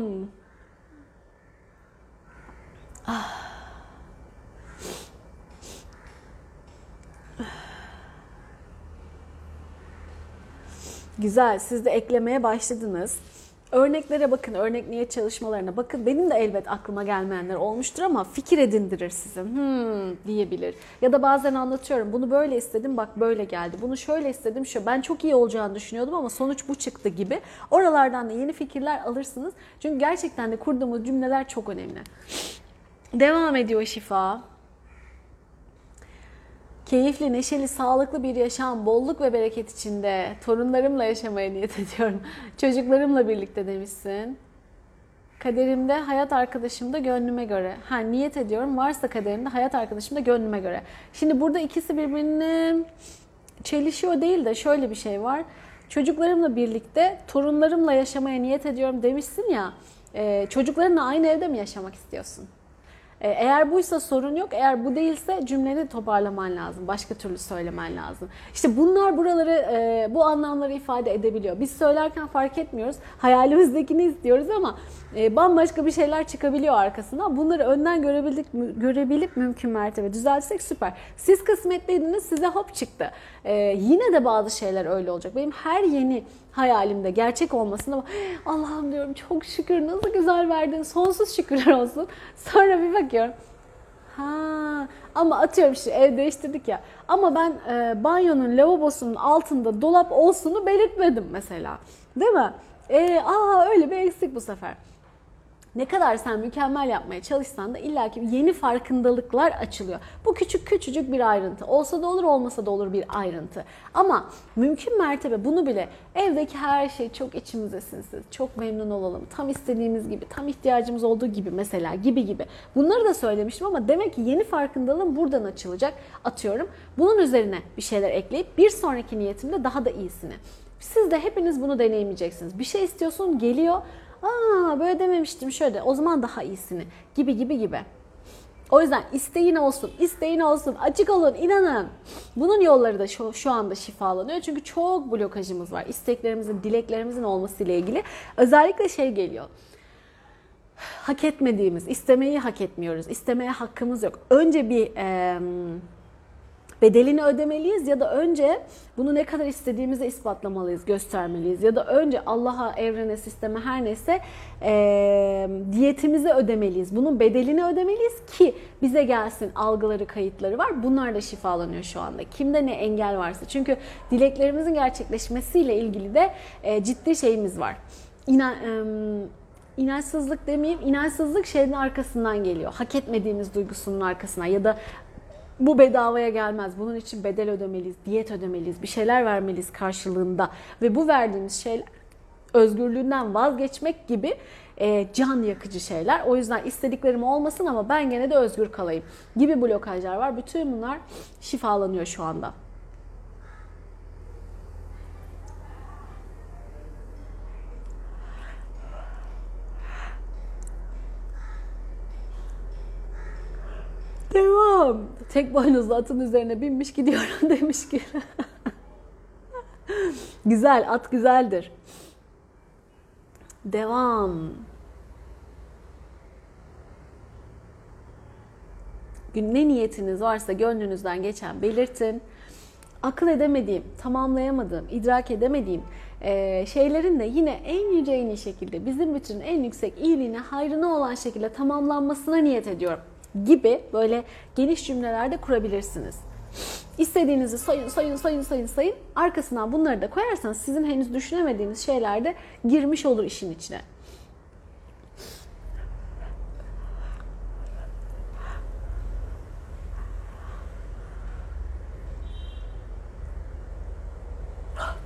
Ah. Güzel. Siz de eklemeye başladınız. Örneklere bakın, örnek niyet çalışmalarına bakın. Benim de elbet aklıma gelmeyenler olmuştur ama fikir edindirir sizi. Hmm diyebilir. Ya da bazen anlatıyorum. Bunu böyle istedim, bak böyle geldi. Bunu şöyle istedim, şu. Ben çok iyi olacağını düşünüyordum ama sonuç bu çıktı gibi. Oralardan da yeni fikirler alırsınız. Çünkü gerçekten de kurduğumuz cümleler çok önemli. Devam ediyor şifa. Keyifli, neşeli, sağlıklı bir yaşam, bolluk ve bereket içinde torunlarımla yaşamaya niyet (laughs) ediyorum. Çocuklarımla birlikte demişsin. Kaderimde hayat arkadaşım da gönlüme göre. Ha niyet ediyorum varsa kaderimde hayat arkadaşım da gönlüme göre. Şimdi burada ikisi birbirine çelişiyor değil de şöyle bir şey var. Çocuklarımla birlikte torunlarımla yaşamaya niyet ediyorum demişsin ya. E, çocuklarınla aynı evde mi yaşamak istiyorsun? E, eğer buysa sorun yok. Eğer bu değilse cümleni toparlaman lazım. Başka türlü söylemen lazım. İşte bunlar buraları, e, bu anlamları ifade edebiliyor. Biz söylerken fark etmiyoruz. Hayalimizdekini istiyoruz ama e, bambaşka bir şeyler çıkabiliyor arkasından. Bunları önden görebildik, görebilip mümkün mertebe düzeltsek süper. Siz kısmetliydiniz, size hop çıktı. Yine de bazı şeyler öyle olacak. Benim her yeni hayalimde gerçek olmasına (gasps) Allah'ım diyorum çok şükür nasıl güzel verdin sonsuz şükürler olsun. (laughs) Sonra bir bakıyorum ha ama atıyorum işte ev değiştirdik ya ama ben e, banyonun lavabosunun altında dolap olsunu belirtmedim mesela değil mi? E, aa öyle bir eksik bu sefer. Ne kadar sen mükemmel yapmaya çalışsan da illaki yeni farkındalıklar açılıyor. Bu küçük küçücük bir ayrıntı. Olsa da olur olmasa da olur bir ayrıntı. Ama mümkün mertebe bunu bile evdeki her şey çok içimize sinsin. Çok memnun olalım. Tam istediğimiz gibi, tam ihtiyacımız olduğu gibi mesela gibi gibi. Bunları da söylemiştim ama demek ki yeni farkındalığım buradan açılacak. Atıyorum. Bunun üzerine bir şeyler ekleyip bir sonraki niyetimde daha da iyisini. Siz de hepiniz bunu deneyimleyeceksiniz. Bir şey istiyorsun geliyor Aa böyle dememiştim şöyle o zaman daha iyisini gibi gibi gibi. O yüzden isteğin olsun, isteğin olsun, açık olun, inanın. Bunun yolları da şu, şu anda şifalanıyor. Çünkü çok blokajımız var. İsteklerimizin, dileklerimizin olması ile ilgili. Özellikle şey geliyor. Hak etmediğimiz, istemeyi hak etmiyoruz. İstemeye hakkımız yok. Önce bir... E, bedelini ödemeliyiz ya da önce bunu ne kadar istediğimizi ispatlamalıyız, göstermeliyiz. Ya da önce Allah'a, evrene, sisteme her neyse e, diyetimizi ödemeliyiz. Bunun bedelini ödemeliyiz ki bize gelsin algıları, kayıtları var. Bunlar da şifalanıyor şu anda. Kimde ne engel varsa. Çünkü dileklerimizin gerçekleşmesiyle ilgili de e, ciddi şeyimiz var. İnan, e, inançsızlık demeyeyim, inançsızlık şeyin arkasından geliyor. Hak etmediğimiz duygusunun arkasından ya da bu bedavaya gelmez. Bunun için bedel ödemeliyiz, diyet ödemeliyiz, bir şeyler vermeliyiz karşılığında. Ve bu verdiğimiz şeyler özgürlüğünden vazgeçmek gibi e, can yakıcı şeyler. O yüzden istediklerim olmasın ama ben gene de özgür kalayım gibi blokajlar var. Bütün bunlar şifalanıyor şu anda. Devam. Tek boynuzlu atın üzerine binmiş gidiyorum (laughs) demiş ki. Güzel, at güzeldir. Devam. Ne niyetiniz varsa gönlünüzden geçen belirtin. Akıl edemediğim, tamamlayamadığım, idrak edemediğim e, şeylerin de yine en yüce en iyi şekilde bizim bütün en yüksek iyiliğine, hayrına olan şekilde tamamlanmasına niyet ediyorum gibi böyle geniş cümlelerde kurabilirsiniz. İstediğinizi sayın, sayın, sayın, sayın, sayın. Arkasından bunları da koyarsanız sizin henüz düşünemediğiniz şeyler de girmiş olur işin içine.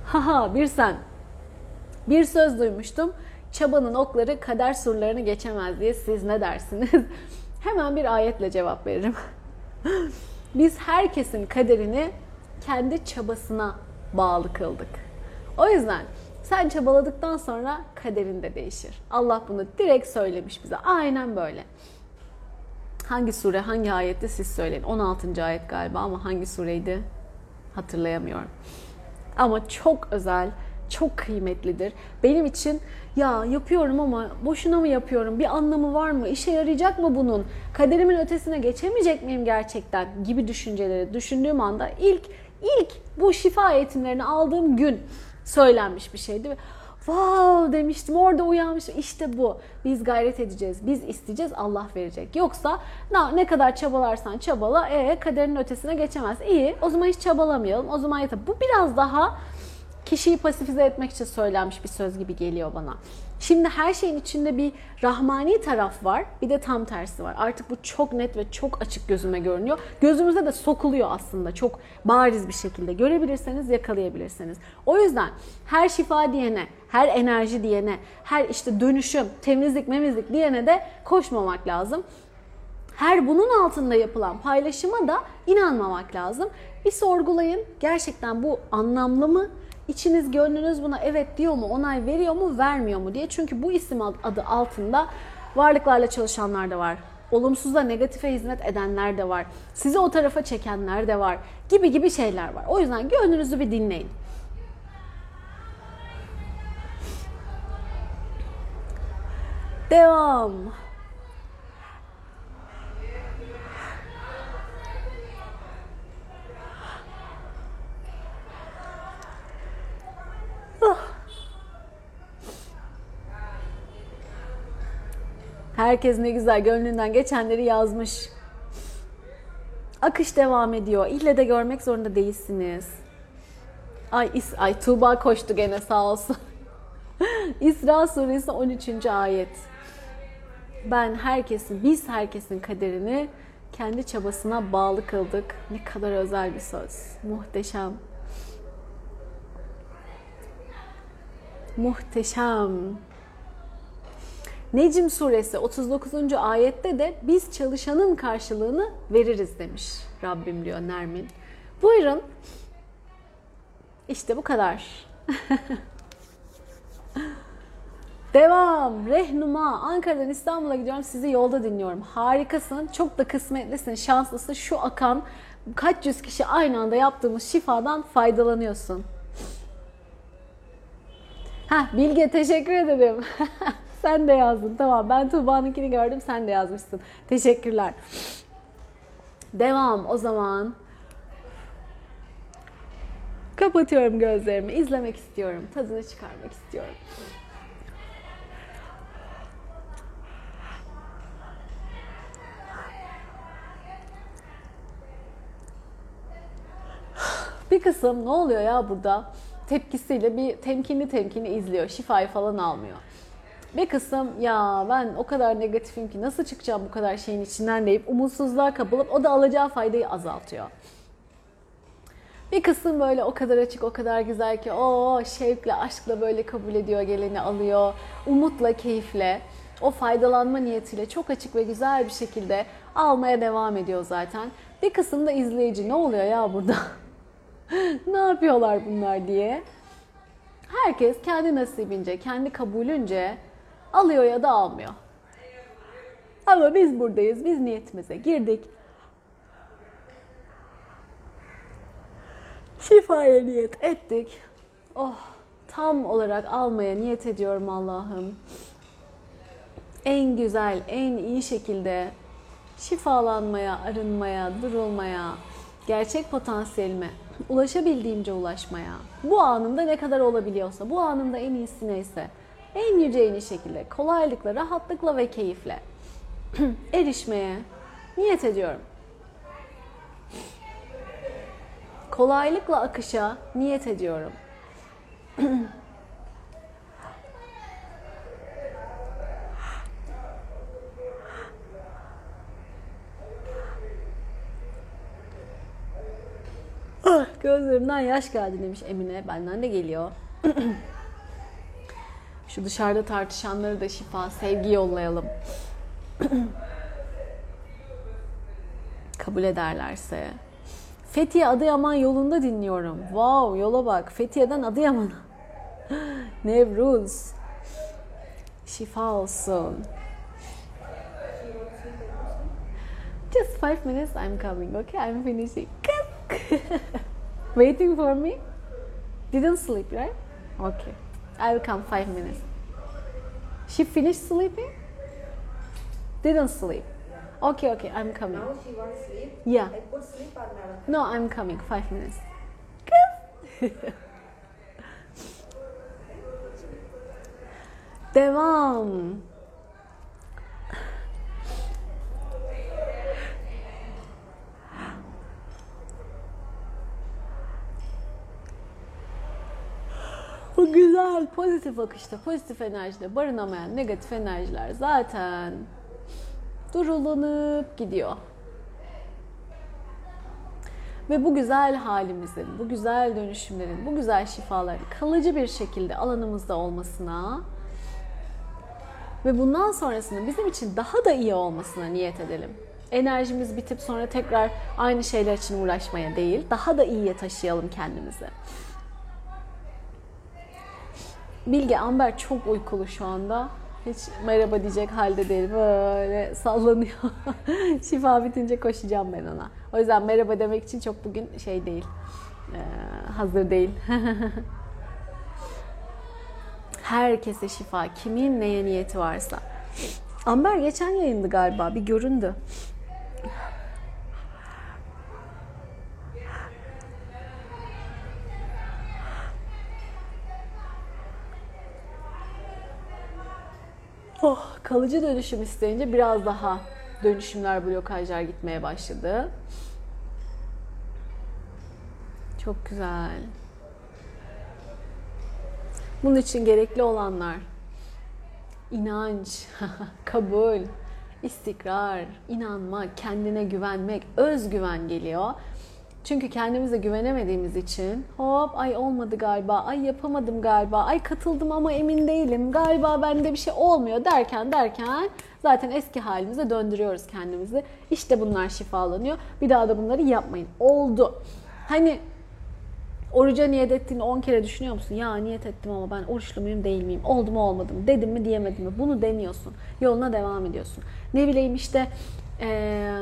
Haha bir sen. Bir söz duymuştum. Çabanın okları kader surlarını geçemez diye siz ne dersiniz? (laughs) Hemen bir ayetle cevap veririm. (laughs) Biz herkesin kaderini kendi çabasına bağlı kıldık. O yüzden sen çabaladıktan sonra kaderin de değişir. Allah bunu direkt söylemiş bize. Aynen böyle. Hangi sure, hangi ayette siz söyleyin. 16. ayet galiba ama hangi sureydi hatırlayamıyorum. Ama çok özel, çok kıymetlidir. Benim için ya yapıyorum ama boşuna mı yapıyorum? Bir anlamı var mı? İşe yarayacak mı bunun? Kaderimin ötesine geçemeyecek miyim gerçekten? Gibi düşünceleri düşündüğüm anda ilk ilk bu şifa eğitimlerini aldığım gün söylenmiş bir şeydi. Wow demiştim orada uyanmış işte bu. Biz gayret edeceğiz, biz isteyeceğiz, Allah verecek. Yoksa ne kadar çabalarsan çabala, e kaderin ötesine geçemez. İyi, o zaman hiç çabalamayalım. O zaman yeter. Bu biraz daha kişiyi pasifize etmek için söylenmiş bir söz gibi geliyor bana. Şimdi her şeyin içinde bir rahmani taraf var, bir de tam tersi var. Artık bu çok net ve çok açık gözüme görünüyor. Gözümüze de sokuluyor aslında çok bariz bir şekilde. Görebilirseniz yakalayabilirsiniz. O yüzden her şifa diyene, her enerji diyene, her işte dönüşüm, temizlik, memizlik diyene de koşmamak lazım. Her bunun altında yapılan paylaşıma da inanmamak lazım. Bir sorgulayın. Gerçekten bu anlamlı mı? İçiniz, gönlünüz buna evet diyor mu, onay veriyor mu, vermiyor mu diye. Çünkü bu isim adı altında varlıklarla çalışanlar da var. Olumsuzla negatife hizmet edenler de var. Sizi o tarafa çekenler de var. Gibi gibi şeyler var. O yüzden gönlünüzü bir dinleyin. Devam. Herkes ne güzel gönlünden geçenleri yazmış. Akış devam ediyor. İlle de görmek zorunda değilsiniz. Ay, is, ay Tuğba koştu gene sağ olsun. (laughs) İsra suresi 13. ayet. Ben herkesin, biz herkesin kaderini kendi çabasına bağlı kıldık. Ne kadar özel bir söz. Muhteşem. Muhteşem. Necim suresi 39. ayette de biz çalışanın karşılığını veririz demiş Rabbim diyor Nermin. Buyurun. İşte bu kadar. (laughs) Devam. Rehnuma. Ankara'dan İstanbul'a gidiyorum. Sizi yolda dinliyorum. Harikasın. Çok da kısmetlisin. Şanslısın. Şu akan kaç yüz kişi aynı anda yaptığımız şifadan faydalanıyorsun. Ha Bilge teşekkür ederim. (laughs) sen de yazdın. Tamam ben Tuğba'nınkini gördüm. Sen de yazmışsın. Teşekkürler. Devam o zaman. Kapatıyorum gözlerimi. izlemek istiyorum. Tadını çıkarmak istiyorum. Bir kısım ne oluyor ya burada? Tepkisiyle bir temkinli temkinli izliyor. Şifayı falan almıyor. Bir kısım ya ben o kadar negatifim ki nasıl çıkacağım bu kadar şeyin içinden deyip umutsuzluğa kapılıp o da alacağı faydayı azaltıyor. Bir kısım böyle o kadar açık, o kadar güzel ki o şevkle, aşkla böyle kabul ediyor, geleni alıyor. Umutla, keyifle, o faydalanma niyetiyle çok açık ve güzel bir şekilde almaya devam ediyor zaten. Bir kısım da izleyici ne oluyor ya burada? Ne yapıyorlar bunlar diye. Herkes kendi nasibince, kendi kabulünce alıyor ya da almıyor. Ama biz buradayız, biz niyetimize girdik. Şifaya niyet ettik. Oh, tam olarak almaya niyet ediyorum Allah'ım. En güzel, en iyi şekilde şifalanmaya, arınmaya, durulmaya, gerçek potansiyelime ulaşabildiğimce ulaşmaya, bu anımda ne kadar olabiliyorsa, bu anımda en iyisi neyse, en yüce en iyi şekilde, kolaylıkla, rahatlıkla ve keyifle (clears throat) erişmeye niyet ediyorum. Kolaylıkla akışa niyet ediyorum. (clears throat) gözlerimden yaş geldi demiş Emine. Benden de geliyor. (clears throat) Şu dışarıda tartışanları da şifa, sevgi yollayalım. (clears throat) Kabul ederlerse. Fethiye Adıyaman yolunda dinliyorum. Wow yola bak. Fethiye'den Adıyaman'a. (laughs) Nevruz. Şifa olsun. Just five minutes, I'm coming. Okay, I'm finishing. (laughs) Waiting for me. Didn't sleep, right? Okay. I will come five minutes. She finished sleeping? Didn't sleep. Okay, okay, I'm coming. Now she wants sleep. Yeah. I put sleep. No, I'm coming. Five minutes. (laughs) (laughs) Devam. Bu güzel pozitif akışta, pozitif enerjide barınamayan negatif enerjiler zaten durulanıp gidiyor. Ve bu güzel halimizin, bu güzel dönüşümlerin, bu güzel şifaların kalıcı bir şekilde alanımızda olmasına ve bundan sonrasında bizim için daha da iyi olmasına niyet edelim. Enerjimiz bitip sonra tekrar aynı şeyler için uğraşmaya değil, daha da iyiye taşıyalım kendimizi. Bilge Amber çok uykulu şu anda. Hiç merhaba diyecek halde değil. Böyle sallanıyor. (laughs) Şifa bitince koşacağım ben ona. O yüzden merhaba demek için çok bugün şey değil. Ee, hazır değil. (laughs) Herkese şifa. Kimin neye niyeti varsa. Amber geçen yayındı galiba. Bir göründü. Oh, kalıcı dönüşüm isteyince biraz daha dönüşümler, blokajlar gitmeye başladı. Çok güzel. Bunun için gerekli olanlar inanç, (laughs) kabul, istikrar, inanmak, kendine güvenmek, özgüven geliyor. Çünkü kendimize güvenemediğimiz için hop ay olmadı galiba, ay yapamadım galiba, ay katıldım ama emin değilim, galiba bende bir şey olmuyor derken derken zaten eski halimize döndürüyoruz kendimizi. İşte bunlar şifalanıyor. Bir daha da bunları yapmayın. Oldu. Hani Oruca niyet ettiğini 10 kere düşünüyor musun? Ya niyet ettim ama ben oruçlu muyum değil miyim? Oldu mu olmadı mı? Dedim mi diyemedim mi? Bunu demiyorsun. Yoluna devam ediyorsun. Ne bileyim işte ee,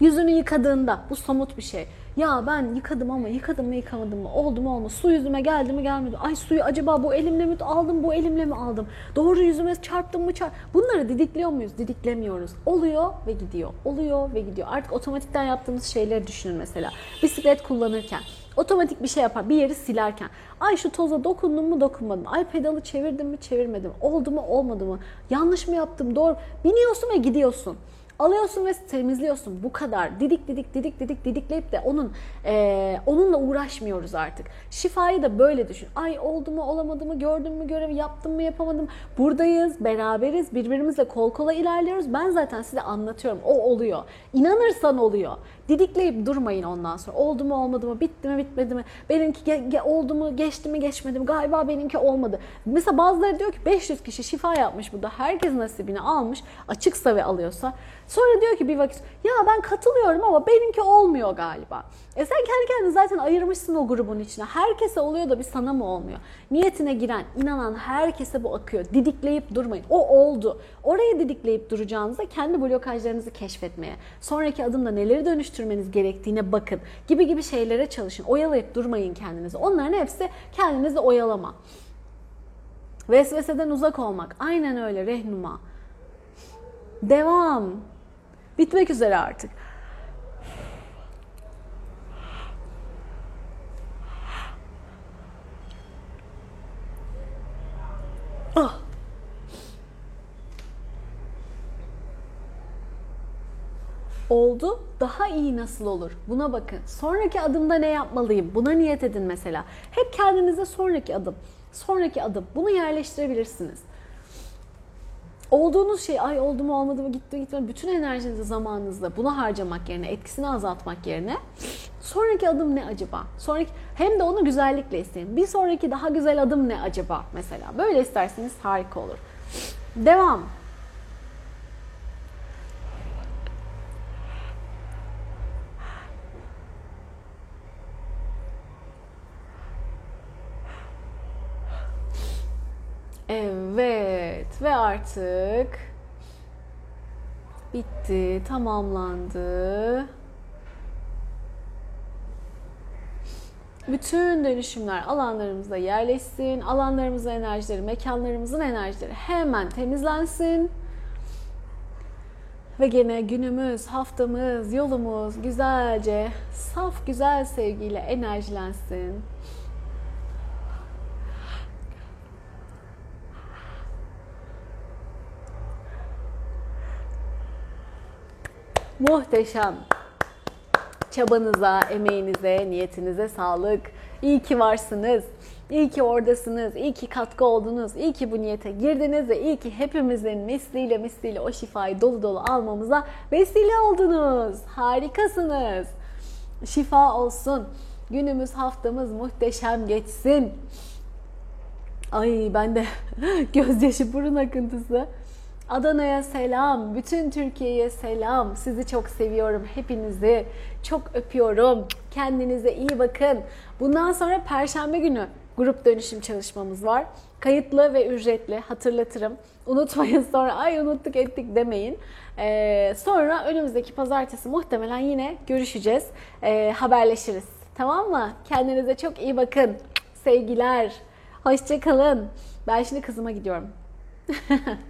yüzünü yıkadığında bu somut bir şey. Ya ben yıkadım ama yıkadım mı yıkamadım mı? Oldu mu olmadı Su yüzüme geldi mi gelmedi mi? Ay suyu acaba bu elimle mi aldım bu elimle mi aldım? Doğru yüzüme çarptım mı çarp? Bunları didikliyor muyuz? Didiklemiyoruz. Oluyor ve gidiyor. Oluyor ve gidiyor. Artık otomatikten yaptığımız şeyleri düşünün mesela. Bisiklet kullanırken otomatik bir şey yapar. Bir yeri silerken. Ay şu toza dokundum mu dokunmadım. Ay pedalı çevirdim mi çevirmedim. Oldu mu olmadı mı? Yanlış mı yaptım doğru. Biniyorsun ve gidiyorsun. Alıyorsun ve temizliyorsun. Bu kadar. Didik didik didik didik didikleyip de onun e, onunla uğraşmıyoruz artık. Şifayı da böyle düşün. Ay oldu mu olamadı mı gördüm mü görevi yaptım mı yapamadım. Buradayız beraberiz birbirimizle kol kola ilerliyoruz. Ben zaten size anlatıyorum. O oluyor. İnanırsan oluyor. Didikleyip durmayın ondan sonra. Oldu mu olmadı mı bitti mi bitmedi mi? Benimki ge- ge- oldu mu geçti mi geçmedi mi? Galiba benimki olmadı. Mesela bazıları diyor ki 500 kişi şifa yapmış burada. Herkes nasibini almış. Açıksa ve alıyorsa. Sonra diyor ki bir vakit ya ben katılıyorum ama benimki olmuyor galiba. E sen kendi kendini zaten ayırmışsın o grubun içine. Herkese oluyor da bir sana mı olmuyor? Niyetine giren, inanan herkese bu akıyor. Didikleyip durmayın. O oldu. Oraya didikleyip duracağınıza kendi blokajlarınızı keşfetmeye, sonraki adımda neleri dönüştürmeniz gerektiğine bakın gibi gibi şeylere çalışın. Oyalayıp durmayın kendinizi. Onların hepsi kendinizi oyalama. Vesveseden uzak olmak. Aynen öyle rehnuma. Devam. Bitmek üzere artık. Ah. Oldu. Daha iyi nasıl olur? Buna bakın. Sonraki adımda ne yapmalıyım? Buna niyet edin mesela. Hep kendinize sonraki adım. Sonraki adım. Bunu yerleştirebilirsiniz olduğunuz şey ay oldu mu olmadı mı gitti mi gitmedi bütün enerjinizi zamanınızda buna harcamak yerine etkisini azaltmak yerine sonraki adım ne acaba? Sonraki hem de onu güzellikle isteyin. Bir sonraki daha güzel adım ne acaba mesela? Böyle isterseniz harika olur. Devam. Evet ve artık bitti, tamamlandı. bütün dönüşümler alanlarımıza yerleşsin. Alanlarımızın enerjileri, mekanlarımızın enerjileri hemen temizlensin. Ve gene günümüz, haftamız, yolumuz güzelce, saf güzel sevgiyle enerjilensin. Muhteşem. Çabanıza, emeğinize, niyetinize sağlık. İyi ki varsınız. İyi ki oradasınız. İyi ki katkı oldunuz. İyi ki bu niyete girdiniz ve iyi ki hepimizin misliyle misliyle o şifayı dolu dolu almamıza vesile oldunuz. Harikasınız. Şifa olsun. Günümüz, haftamız muhteşem geçsin. Ay ben de (laughs) gözyaşı burun akıntısı. Adana'ya selam, bütün Türkiye'ye selam. Sizi çok seviyorum hepinizi. Çok öpüyorum. Kendinize iyi bakın. Bundan sonra perşembe günü grup dönüşüm çalışmamız var. Kayıtlı ve ücretli hatırlatırım. Unutmayın sonra ay unuttuk ettik demeyin. Ee, sonra önümüzdeki pazartesi muhtemelen yine görüşeceğiz. Ee, haberleşiriz. Tamam mı? Kendinize çok iyi bakın. Sevgiler. Hoşçakalın. Ben şimdi kızıma gidiyorum. (laughs)